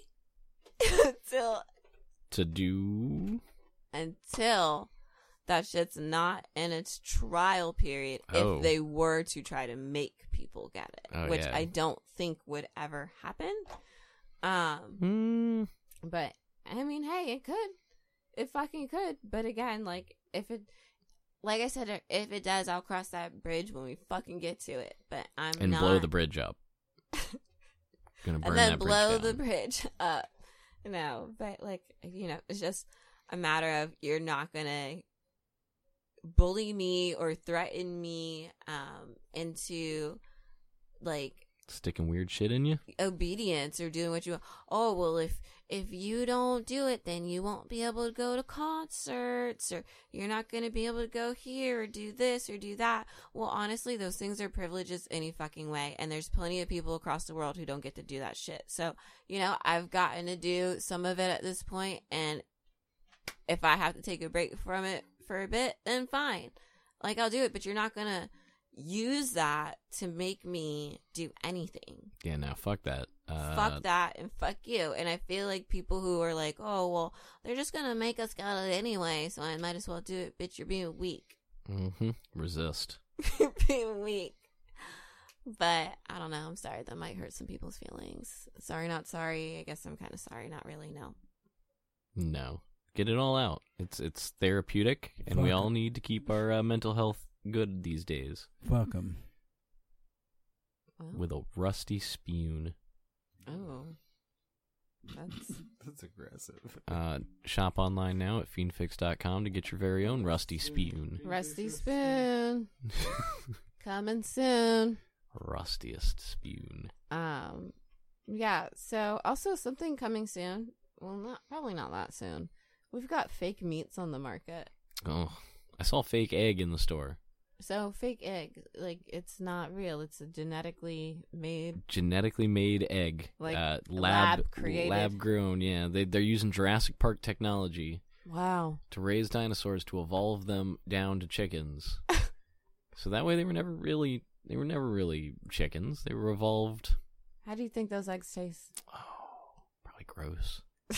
until to do. until that shit's not in its trial period Oh. if they were to try to make people get it Oh, which yeah. i don't think would ever happen um Hmm. but i mean hey it could it fucking could but again like if it like i said if it does i'll cross that bridge when we fucking get to it but i'm and not blow the bridge up. Gonna burn and then blow down. the bridge up. No, but like you know, it's just a matter of you're not gonna bully me or threaten me um into like Sticking weird shit in you. obedience or doing what you want. Oh well, if if you don't do it, then you won't be able to go to concerts, or you're not going to be able to go here or do this or do that. Well, honestly, those things are privileges any fucking way, and there's plenty of people across the world who don't get to do that shit. So you know, I've gotten to do some of it at this point, and if I have to take a break from it for a bit, then fine. Like I'll do it, but you're not gonna use that to make me do anything. Yeah, now fuck that. Uh, fuck that and fuck you. And I feel like people who are like, oh, well, they're just gonna make us get it anyway, so I might as well do it. Bitch, you're being weak. Mm-hmm. Resist. being weak. But I don't know. I'm sorry. That might hurt some people's feelings. Sorry, not sorry. I guess I'm kind of sorry. Not really. No. No, get it all out. It's it's therapeutic, and we all need to keep our uh, mental health good these days Fuck them. With a rusty spoon. oh, that's That's aggressive. Uh, shop online now at fiendfix.com to get your very own rusty spoon. rusty spoon coming soon. Rustiest spoon. Um, yeah. So also something coming soon. Well, not probably not that soon. We've got fake meats on the market. Oh, I saw fake egg in the store. So fake egg, like it's not real. It's a genetically made. Genetically made egg, Like, uh, lab lab created. lab grown. Yeah, they they're using Jurassic Park technology Wow. to raise dinosaurs to evolve them down to chickens. so that way they were never really they were never really chickens. They were evolved. How do you think those eggs taste? Oh, probably gross.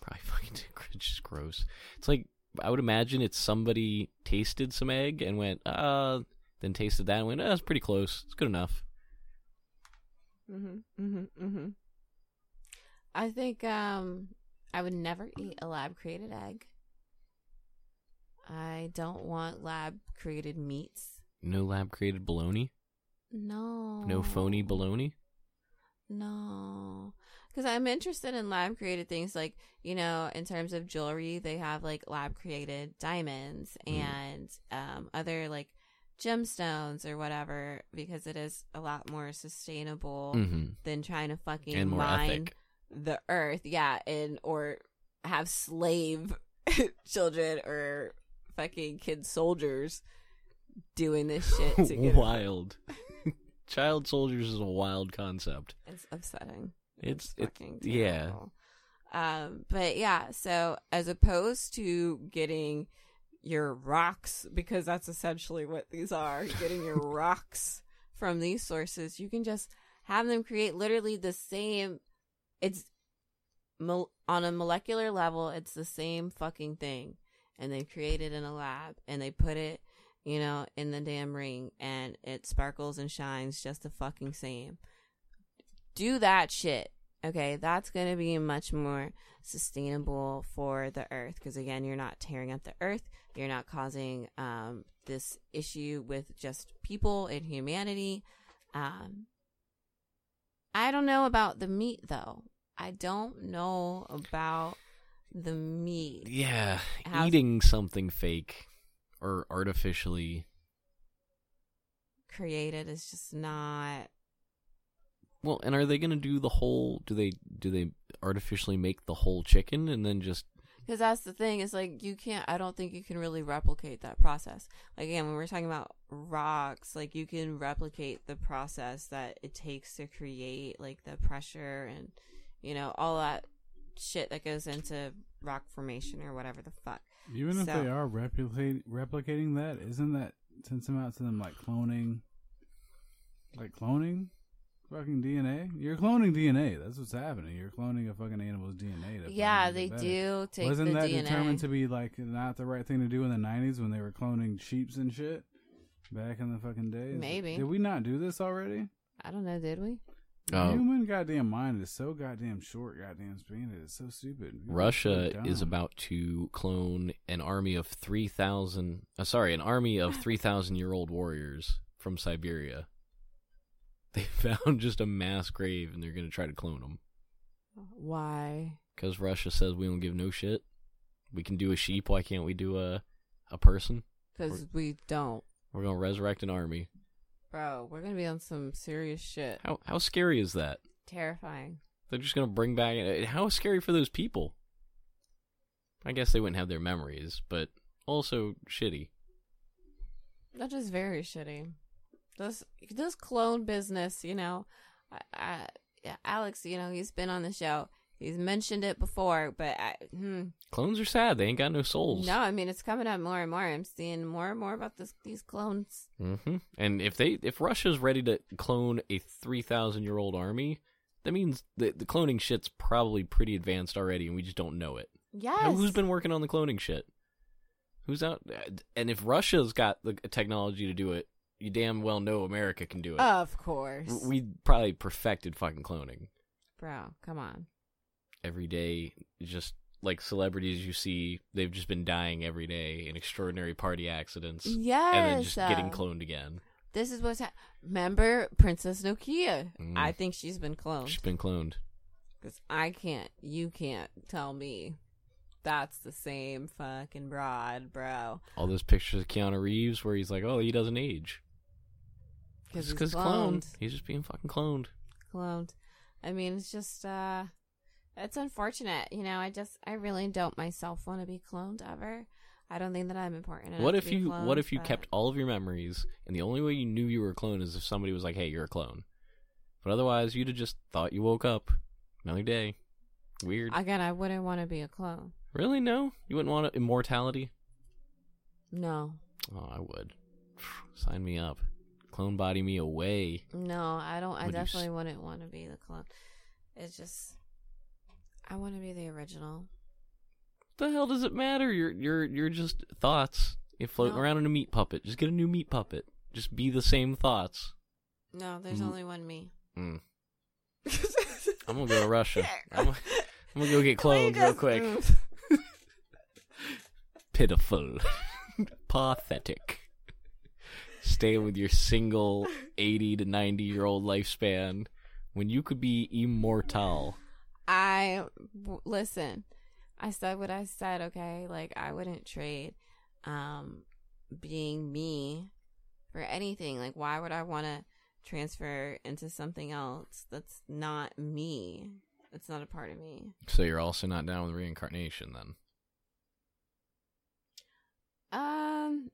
probably fucking just gross. It's like I would imagine it's somebody tasted some egg and went, uh, then tasted that and went, uh, it's pretty close. It's good enough. Mhm. Mhm. Mhm. I think um I would never eat a lab created egg. I don't want lab created meats. No lab created bologna. No. No phony bologna. No. Because I'm interested in lab created things like, you know, in terms of jewelry, they have like lab created diamonds Mm. and um, other like gemstones or whatever because it is a lot more sustainable Mm-hmm. than trying to fucking mine ethic. the earth. Yeah. And, or have slave children or fucking kid soldiers doing this shit to get wild. Child soldiers is a wild concept. It's upsetting. It's it's fucking yeah. terrible. Um, but yeah, so as opposed to getting your rocks, because that's essentially what these are, getting your rocks from these sources. You can just have them create literally the same. It's mol- on a molecular level. It's the same fucking thing, and they create it in a lab and they put it, you know, in the damn ring, and it sparkles and shines just the fucking same. Do that shit. Okay, that's going to be much more sustainable for the earth because again, you're not tearing up the earth. You're not causing um, this issue with just people and humanity. Um, I don't know about the meat though. I don't know about the meat. Yeah, How's- eating something fake or artificially. Created is just not. Well, and are they going to do the whole? Do they do they artificially make the whole chicken and then just? Because that's the thing. It's like you can't. I don't think you can really replicate that process. Like again, when we're talking about rocks, like you can replicate the process that it takes to create like the pressure and you know all that shit that goes into rock formation or whatever the fuck. Even if they are replicate, replicating that, isn't that tantamount to them like cloning? Like cloning? Fucking DNA? You're cloning DNA. That's what's happening. You're cloning a fucking animal's DNA. to Yeah, they better. do take Wasn't the that DNA. determined to be like not the right thing to do in the '90s when they were cloning sheeps and shit? Back in the fucking days. Maybe. Did we not do this already? I don't know. Did we? The Oh. human goddamn mind is so goddamn short, goddamn span. It's so stupid. People are Russia so is about to clone an army of 3,000, uh, sorry, an army of 3,000 year old warriors from Siberia. They found just a mass grave and they're going to try to clone them. Why? Because Russia says we don't give no shit. We can do a sheep, why can't we do a, a person? Because we don't, We're going to resurrect an army. bro. We're gonna be on some serious shit. How, how scary is that? Terrifying. They're just going to bring back. uh, How scary for those people? I guess they wouldn't have their memories, but also shitty. That is very shitty. This this clone business, you know, I, I, yeah, Alex, you know, he's been on the show. He's mentioned it before, but I, hmm, Clones are sad. They ain't got no souls. no, I mean it's coming up more and more. I'm seeing more and more about this these clones. hmm And if they if Russia's ready to clone a three thousand year old army, that means the the cloning shit's probably pretty advanced already, and we just don't know it. Yes, How- Who's been working on the cloning shit? Who's out? And if Russia's got the technology to do it, you damn well know America can do it. Of course, we probably perfected fucking cloning. bro. Come on. Every day, just like celebrities you see, they've just been dying every day in extraordinary party accidents, Yes, and then just getting uh, cloned again. This is what's happening. Remember Princess Nokia? Mm. I think she's been cloned. She's been cloned. Because I can't, you can't tell me that's the same fucking broad, bro. All those pictures of Keanu Reeves where he's like, "Oh, he doesn't age." Because It's he's cloned. cloned. He's just being fucking cloned. Cloned. I mean, it's just, uh, it's unfortunate. You know, I just, I really don't myself want to be cloned ever. I don't think that I'm important enough What if you cloned, What if you but- kept all of your memories, and the only way you knew you were a clone is if somebody was like, "Hey, you're a clone," but otherwise you'd have just thought you woke up another day. Weird. Again, I wouldn't want to be a clone. really? No, you wouldn't want immortality. No. Oh, I would. Sign me up. Clone body me away. No, I don't. I Would you s- definitely wouldn't want to be the clone. It's just, I want to be the original. the hell does it matter? You're you're you're just thoughts. You're floating No. around in a meat puppet. Just get a new meat puppet. Just be the same thoughts. No, there's Mm. only one me. Mm. I'm gonna go to Russia. I'm, I'm gonna go get cloned real quick. Pitiful, pathetic. Stay with your single 80 to 90 year old lifespan when you could be immortal. I listen. I said what I said. Okay, like I wouldn't trade um being me for anything. Like, why would I want to transfer into something else that's not me? It's not a part of me. So you're also not down with reincarnation then? Um,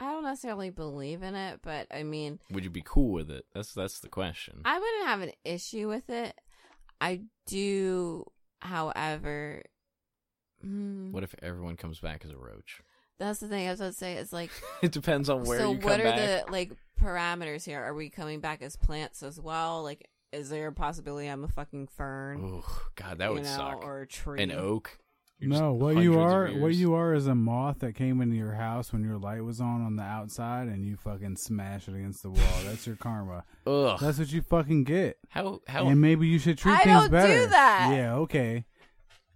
I don't necessarily believe in it, but I mean, Would you be cool with it? That's that's the question. I wouldn't have an issue with it. I do, however. hmm, What if everyone comes back as a roach? That's the thing I was about to say. It's like It depends on where so you come what are back. the like parameters here? Are we coming back as plants as well? Like, is there a possibility I'm a fucking fern? Oh God, that would know, suck. Or a tree? An oak. You're No, what you are, what you are, is a moth that came into your house when your light was on on the outside, and you fucking smash it against the wall. That's your karma. Ugh. That's what you fucking get. How how And maybe you should treat I things don't do better. that. Yeah, okay.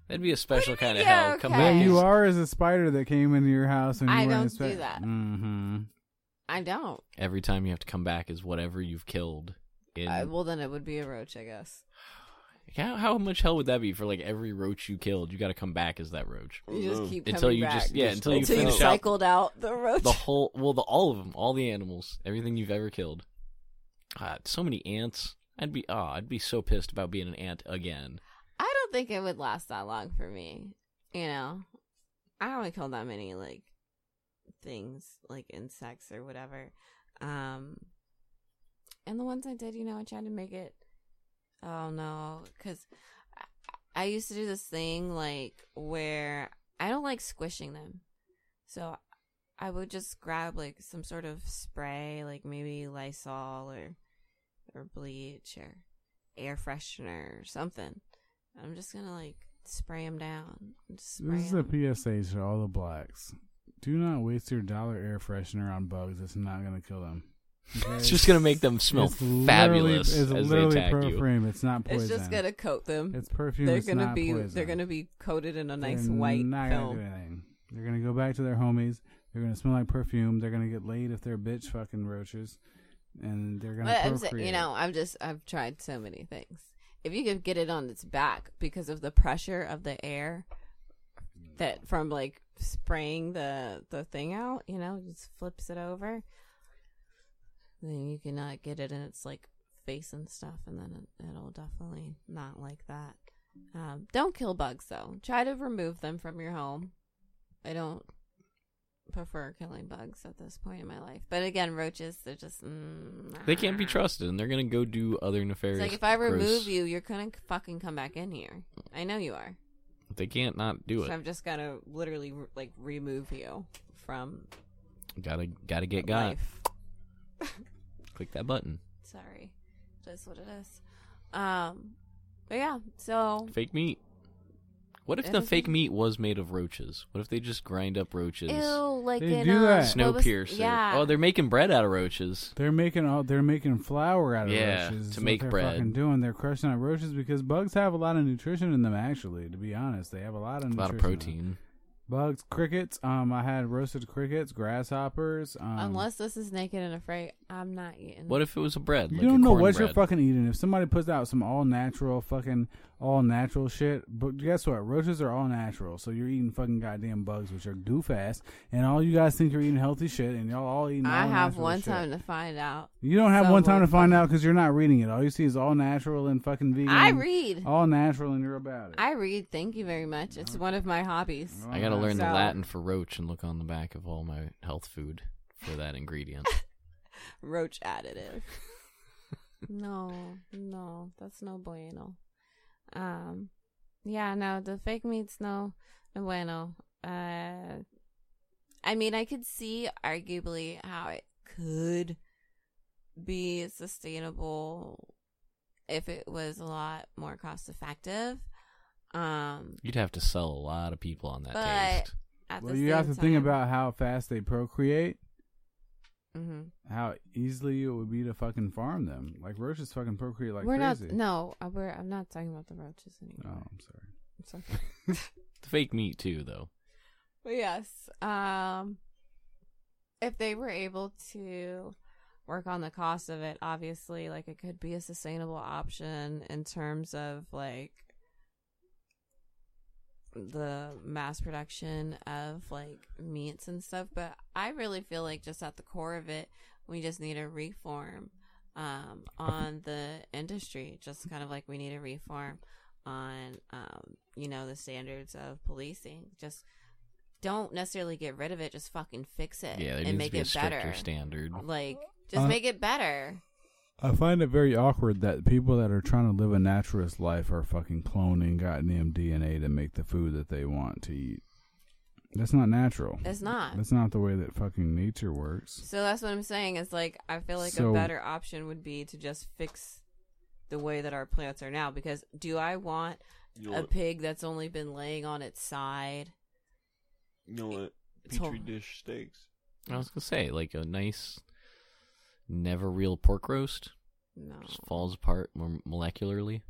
that'd be a special What do you kind of mean, hell. yeah, Come okay. What back. you are is a spider that came into your house when you I weren't don't expect- do that. Mm-hmm. I don't. Every time you have to come back is whatever you've killed. In Uh, well, then it would be a roach, I guess. How how much hell would that be for like every roach you killed? You got to come back as that roach You just keep until you back. just yeah until you until you finish out cycled out the roach. the whole well the all of them all the animals everything you've ever killed. God, so many ants. I'd be oh I'd be so pissed about being an ant again. I don't think it would last that long for me. You know, I haven't killed that many like things, like insects or whatever. Um, and the ones I did, you know, I tried to make it. Oh no, because I, used to do this thing like where I don't like squishing them, so I would just grab like some sort of spray, like maybe Lysol or or bleach or air freshener or something. I'm just gonna like spray them down. Spray This is 'em. a PSA to all the blacks. Do not waste your dollar air freshener on bugs. It's not going to kill them. Okay? It's just gonna make them smell It's fabulous It's as they literally attack you. perfume. It's not poison. It's just gonna coat them. It's perfume. they're it's gonna not be poison. they're gonna be coated in a nice They're white not gonna do film. anything. They're gonna go back to their homies. They're gonna smell like perfume. They're gonna get laid if they're bitch fucking roaches, and they're gonna But I'm procreate. saying, you know, I've just I've tried so many things. If you could get it on its back because of the pressure of the air that from like spraying the the thing out, you know, just flips it over. Then you can uh, get it in its like face and stuff, and then it, it'll definitely not like that. Um, don't kill bugs though. Try to remove them from your home. I don't prefer killing bugs at this point in my life. But again, roaches, they're just mm, They can't be trusted, and they're gonna go do other nefarious. It's like if I remove gross- you, you're gonna fucking come back in here. I know you are. they can't not do So it. I'm just gonna literally like remove you from Gotta gotta get got. life. Click that button. Sorry, that's what it is. Um, but yeah. So Fake meat. What if If the fake meat was made of roaches? What if they just grind up roaches? ew, like They in do uh, that. what was- Snowpiercer. Yeah. Oh, they're making bread out of roaches. They're making all they're making flour out of Yeah, roaches. to is what make they're bread. Fucking doing. They're crushing out roaches because bugs have a lot of nutrition in them. Actually, to be honest, they have a lot of A lot of in them. protein. Bugs, crickets. Um, I had roasted crickets, grasshoppers. Um, Unless this is naked and afraid, I'm not eating. What if it was a bread? you like don't know what cornbread? you're fucking eating. If somebody puts out some all natural, fucking all natural shit, but guess what? Roaches are all natural, so you're eating fucking goddamn bugs, which are goof ass, and all you guys think you're eating healthy shit, and y'all all eating. I all have one shit. time to find out. You don't have one time to find out because you're not reading it. All you see is all natural and fucking vegan. I read. all natural, and you're about it. I read. Thank you very much. It's one of my hobbies. I gotta learn the Latin for roach and look on the back of all my health food for that ingredient. roach additive. no, no, that's no bueno. Um, yeah, no, the fake meat's no, no bueno. Uh, I mean, I could see arguably how it could be sustainable if it was a lot more cost effective. Um, You'd have to sell a lot of people on that But- taste. at well, the you have same to think about how fast they procreate, Mhm. how easily it would be to fucking farm them. Like roaches fucking procreate like we're crazy. not. No, uh, we're. I'm not talking about the roaches anymore. Oh, I'm sorry. I'm sorry. Fake meat too, though. But yes, um, if they were able to work on the cost of it, obviously, like it could be a sustainable option in terms of like the mass production of like meats and stuff. But I really feel like just at the core of it, we just need a reform um, on the industry, just kind of like we need a reform on um, you know the standards of policing. Just don't necessarily get rid of it. Just fucking fix it Yeah, and make to be a it stricter better. standard. Like just Uh, make it better. I find it very awkward that people that are trying to live a naturalist life are fucking cloning goddamn DNA to make the food that they want to eat. That's not natural. It's not. That's not the way that fucking nature works. So that's what I'm saying. It's like I feel like So- a better option would be to just fix the way that our plants are now. Because do I want You know a what? pig that's only been laying on its side? You know what? It's whole- Petri dish steaks. I was gonna say like a nice, never real pork roast No. just falls apart more molecularly.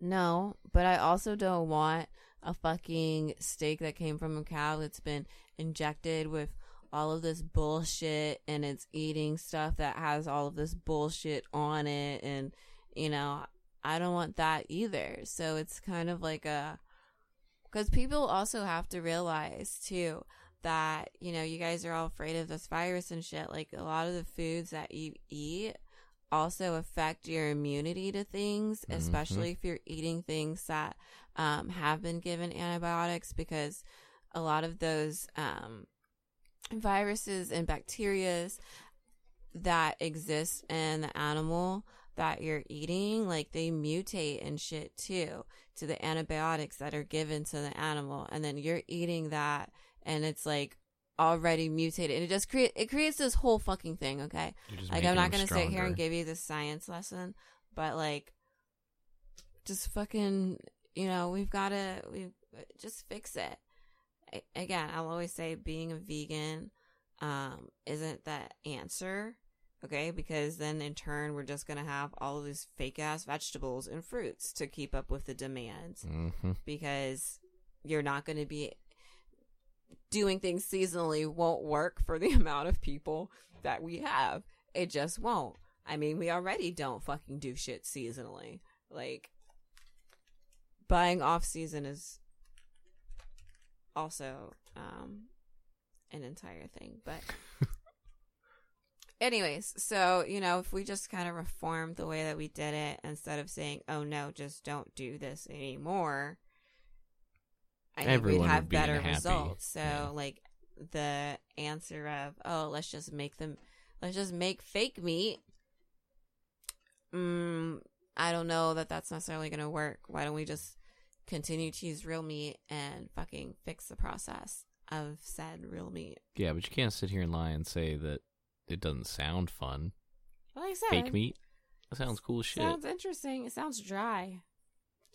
No, but I also don't want a fucking steak that came from a cow that's been injected with all of this bullshit and it's eating stuff that has all of this bullshit on it and you know, I don't want that either. So it's kind of like a cuz people also have to realize too that you know, you guys are all afraid of this virus and shit like a lot of the foods that you eat also affect your immunity to things, Mhm. especially if you're eating things that um, have been given antibiotics, because a lot of those um, viruses and bacterias that exist in the animal that you're eating, like they mutate and shit too to the antibiotics that are given to the animal, and then you're eating that, and it's like already mutated, and it just create it creates this whole fucking thing. Okay, like I'm not gonna sit here and give you this science lesson, but like, just fucking, you know, we've got to we just fix it. I, again, I'll always say being a vegan um, isn't the answer, okay? Because then in turn we're just gonna have all of these fake ass vegetables and fruits to keep up with the demands hmm because you're not going to be doing things seasonally won't work for the amount of people that we have. It just won't. I mean, we already don't fucking do shit seasonally. Like buying off season is also um an entire thing, but anyways, so you know, if we just kind of reformed the way that we did it instead of saying, "Oh no, just don't do this anymore," I think Everyone we'd have be better happy. results. So, Yeah. like the answer of, "Oh, let's just make them, let's just make fake meat." Mm, I don't know that that's necessarily going to work. Why don't we just continue to use real meat and fucking fix the process of said real meat? Yeah, but you can't sit here and lie and say that it doesn't sound fun. Like I said, Fake meat. That sounds cool as shit. Sounds interesting. It sounds dry.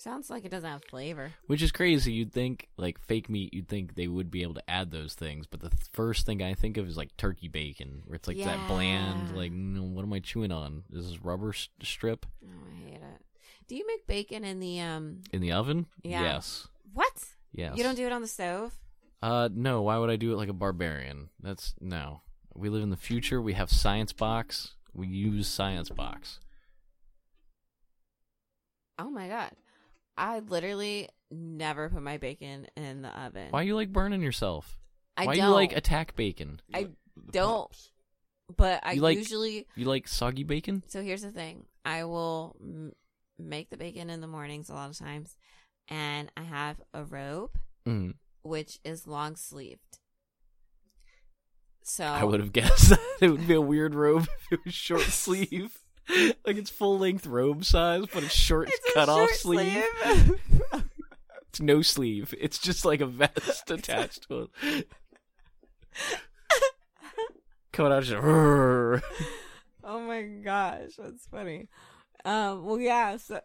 Sounds like it doesn't have flavor. Which is crazy. You'd think like fake meat. You'd think they would be able to add those things, but the th- first thing I think of is like turkey bacon, where it's like that bland. Yeah. Like, no, what am I chewing on? Is this rubber s- strip Oh, I hate it. Do you make bacon in the um? in the oven? Yeah. Yes. What? Yes. You don't do it on the stove? Uh, no. Why would I do it like a barbarian? That's no. We live in the future. We have science box. We use science box. Oh my god! I literally never put my bacon in the oven. Why you like burning yourself? I Why don't. you like attack bacon? I The don't. pops. But I You like- usually. You like soggy bacon? So here's the thing: I will m- make the bacon in the mornings a lot of times, and I have a robe Mm. which is long sleeved. So I would have guessed that it would be a weird robe if it was short sleeve. like it's full length robe size, but it's short It's cut off sleeve. sleeve. It's no sleeve. It's just like a vest attached to it. Coming out just "Rrrr." oh my gosh, that's funny. Um, well, yeah. So,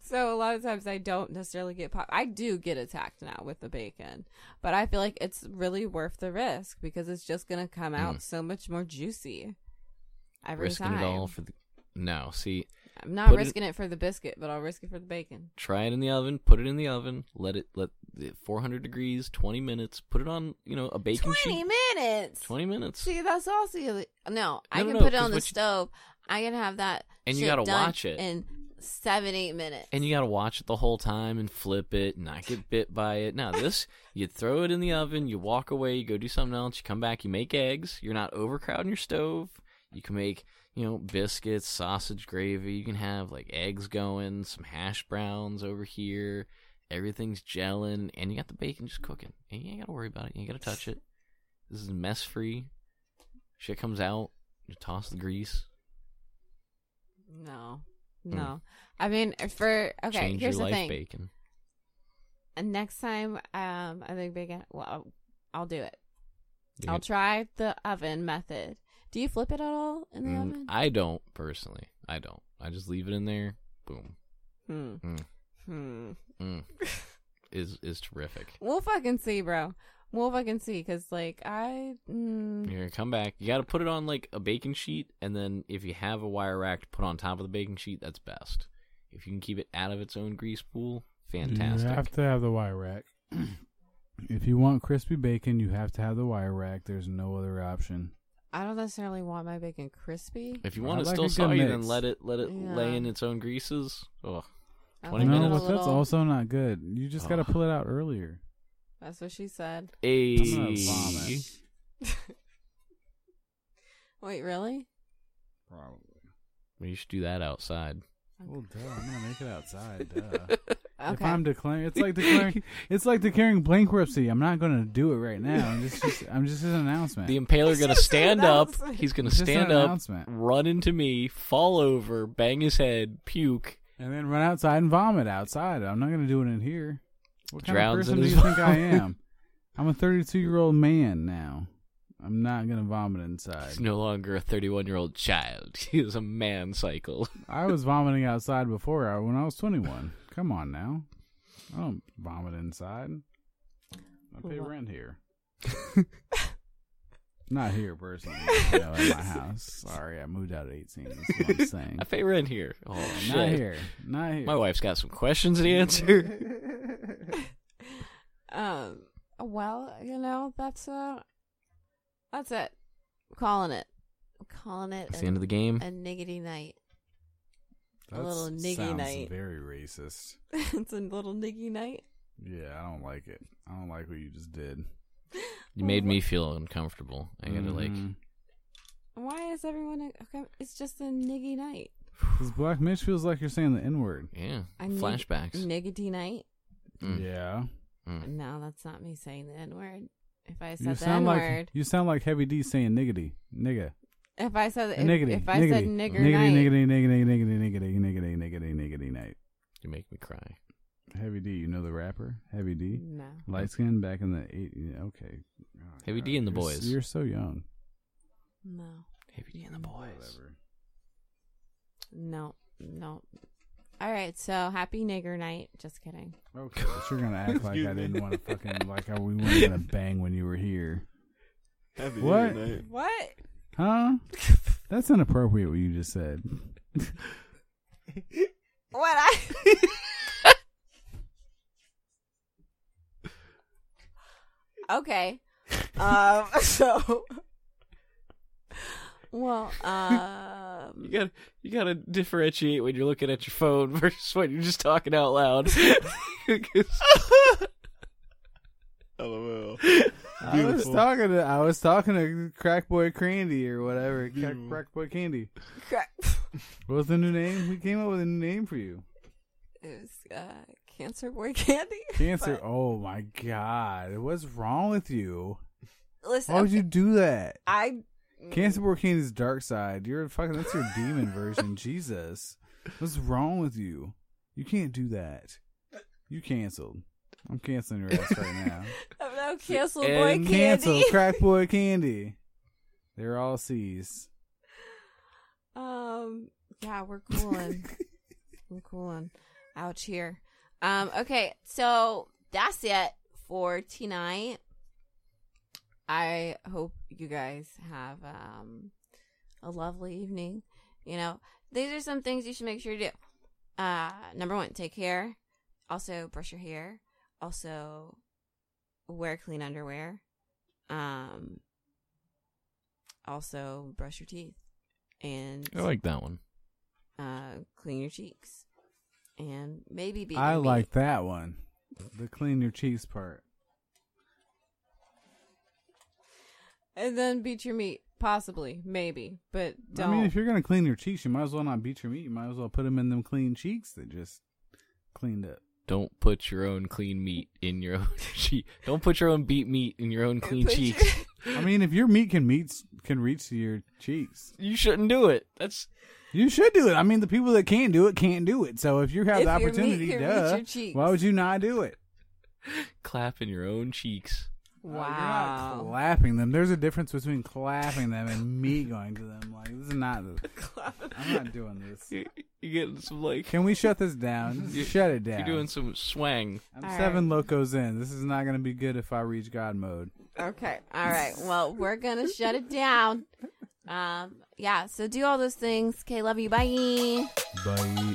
so a lot of times I don't necessarily get pop. I do get attacked now with the bacon, but I feel like it's really worth the risk because it's just gonna come out Mm. so much more juicy every risking time. it all for the. No, see, I'm not put it- risking it for the biscuit, but I'll risk it for the bacon. try it in the oven. Put it in the oven. Let it let it 400 degrees, 20 minutes. Put it on, you know, a bacon Twenty sheet. minutes. 20 minutes. See, that's also no. I can no, no, put it on the you- stove. I can have that, And you gotta watch it. in seven, eight minutes. and you got to watch it the whole time and flip it and not get bit by it. Now, this, you throw it in the oven, you walk away, you go do something else, you come back, you make eggs. You're not overcrowding your stove. You can make, you know, biscuits, sausage gravy. You can have like eggs going, some hash browns over here. Everything's gelling, and you got the bacon just cooking. And you ain't got to worry about it. You ain't got to touch it. This is mess free. Shit comes out. You toss the grease. no, no. I mean, for okay. Hmm. Change here's your the life, thing. bacon. and next time, um, I think bacon. Well, I'll, I'll do it. I'll try the oven method. Do you flip it at all in the Mm, oven? I don't personally. I don't. I just leave it in there. Boom. Hmm. Mm. Hmm. Mm. is is terrific. We'll fucking see, bro. We'll fucking see, because, like, I. Mm, You're gonna come back. You got to put it on like a baking sheet, and then if you have a wire rack to put on top of the baking sheet, that's best. If you can keep it out of its own grease pool, fantastic. You have to have the wire rack. if you want crispy bacon, you have to have the wire rack. There's no other option. I don't necessarily want my bacon crispy. If you I want it like still a good soggy, then mix. let it let it lay in its own greases. Oh, I 20 like it no, minutes. but that's little- also not good. You just got to Oh. pull it out earlier. That's what she said. a I'm gonna vomit. Wait, really? Probably. we should do that outside. Well, duh. I'm gonna make it outside. Duh. If I'm declaring, it's like declaring, it's like declaring bankruptcy. I'm not gonna do it right now. I'm just, just I'm just an announcement. The impaler It's gonna stand up. He's gonna It's an stand up, run into me, fall over, bang his head, puke. and then run outside and vomit outside. I'm not gonna do it in here. What kind Drowns of person do his you think I am? I'm a 32 year old man now. I'm not gonna vomit inside. He's no longer a 31 year old child. He is a man cycle. I was vomiting outside before I, when I was 21. Come on now. I don't vomit inside. I pay What? rent here. Not here personally, you know, at my house. Sorry, I moved out at 18. That's what I'm saying. I pay rent here. Oh Not shit! here. Not here. My wife's got some questions to answer. Um. Well, you know, that's uh, that's it. I'm calling it. I'm calling it. It's the end of the game. a niggity night. a little niggy night. very racist. it's a little niggy night. Yeah, I don't like it. I don't like what you just did. You made me feel uncomfortable. I gotta like. Mhm. Why is everyone? Okay, it's just a niggy night. Because Black Mitch feels like you're saying the N word. Yeah. A nig- Flashbacks. Niggity night. Mm. Yeah. Mm. No, that's not me saying the N word. If I You said the N sound like word, you sound like Heavy D saying niggity, nigga, if I said if, niggity, if I niggity, said nigger niggity, night, niggity, niggity, niggity, niggity, niggity, niggity, niggity, night. You make me cry. Heavy D, you know the rapper Heavy D, no, light skin back in the eight. yeah, Okay, Oh, Heavy God, D and the you're boys. You're so young. no, Heavy D and the boys. Whatever. no, no. All right, so happy nigger night. Just kidding. Okay, you're gonna act like I didn't want to fucking like I, we weren't gonna bang when you were here, Happy What? New Year night. What? huh? That's inappropriate what you just said. What I? okay. Um. So. Well. Um. You gotta you gotta differentiate when you're looking at your phone versus when you're just talking out loud. LOL. I was talking to I was talking to Crack Boy Candy or whatever. Crack, Beautiful. Crack Boy Candy. Crap. What was the new name? We came up with a new name for you. It was uh, cancer boy candy. Cancer. But- Oh my god. What's wrong with you? Listen, Why would okay, you do that? I. Cancer Boy Candy's dark side. You're fucking that's your demon version. Jesus. What's wrong with you? You can't do that. You canceled. I'm canceling your ass right now. I'm now cancel boy And candy. Cancel Crack Boy Candy. They're all C's. Um. Yeah, we're cooling. we're cooling. Ouch here. Um. Okay, so that's it for tonight. I hope you guys have um a lovely evening. You know, these are some things you should make sure to do. Uh, number one, take care. Also, brush your hair. Also, wear clean underwear. Um. Also, brush your teeth and I like that one. uh, clean your cheeks, and maybe be. I like that one. The clean your cheeks part. And then beat your meat, possibly, maybe, but don't. I mean, if you're gonna clean your cheeks, you might as well not beat your meat. You might as well put them in them clean cheeks that just cleaned up. Don't put your own clean meat in your own cheek. Don't put your own beat meat in your own clean Put your- cheeks. I mean, if your meat can meet can reach to your cheeks, You shouldn't do it. That's you should do it. I mean, the people that can't do it can't do it. So if you have If the your meat opportunity, can reach duh, your cheeks. why would you not do it? Clapping your own cheeks. Uh, You're not Wow. clapping them. There's a difference between clapping them and me going to them. Like this is not. I'm not doing this. You- You're getting some like. Can we shut this down? You- Shut it down. You're doing some swang. I'm All seven locos in. This is not going to be good if I reach God mode. Okay. All right. Well, we're gonna shut it down. Um. Yeah. So do all those things. Okay. Love you. Bye. Bye.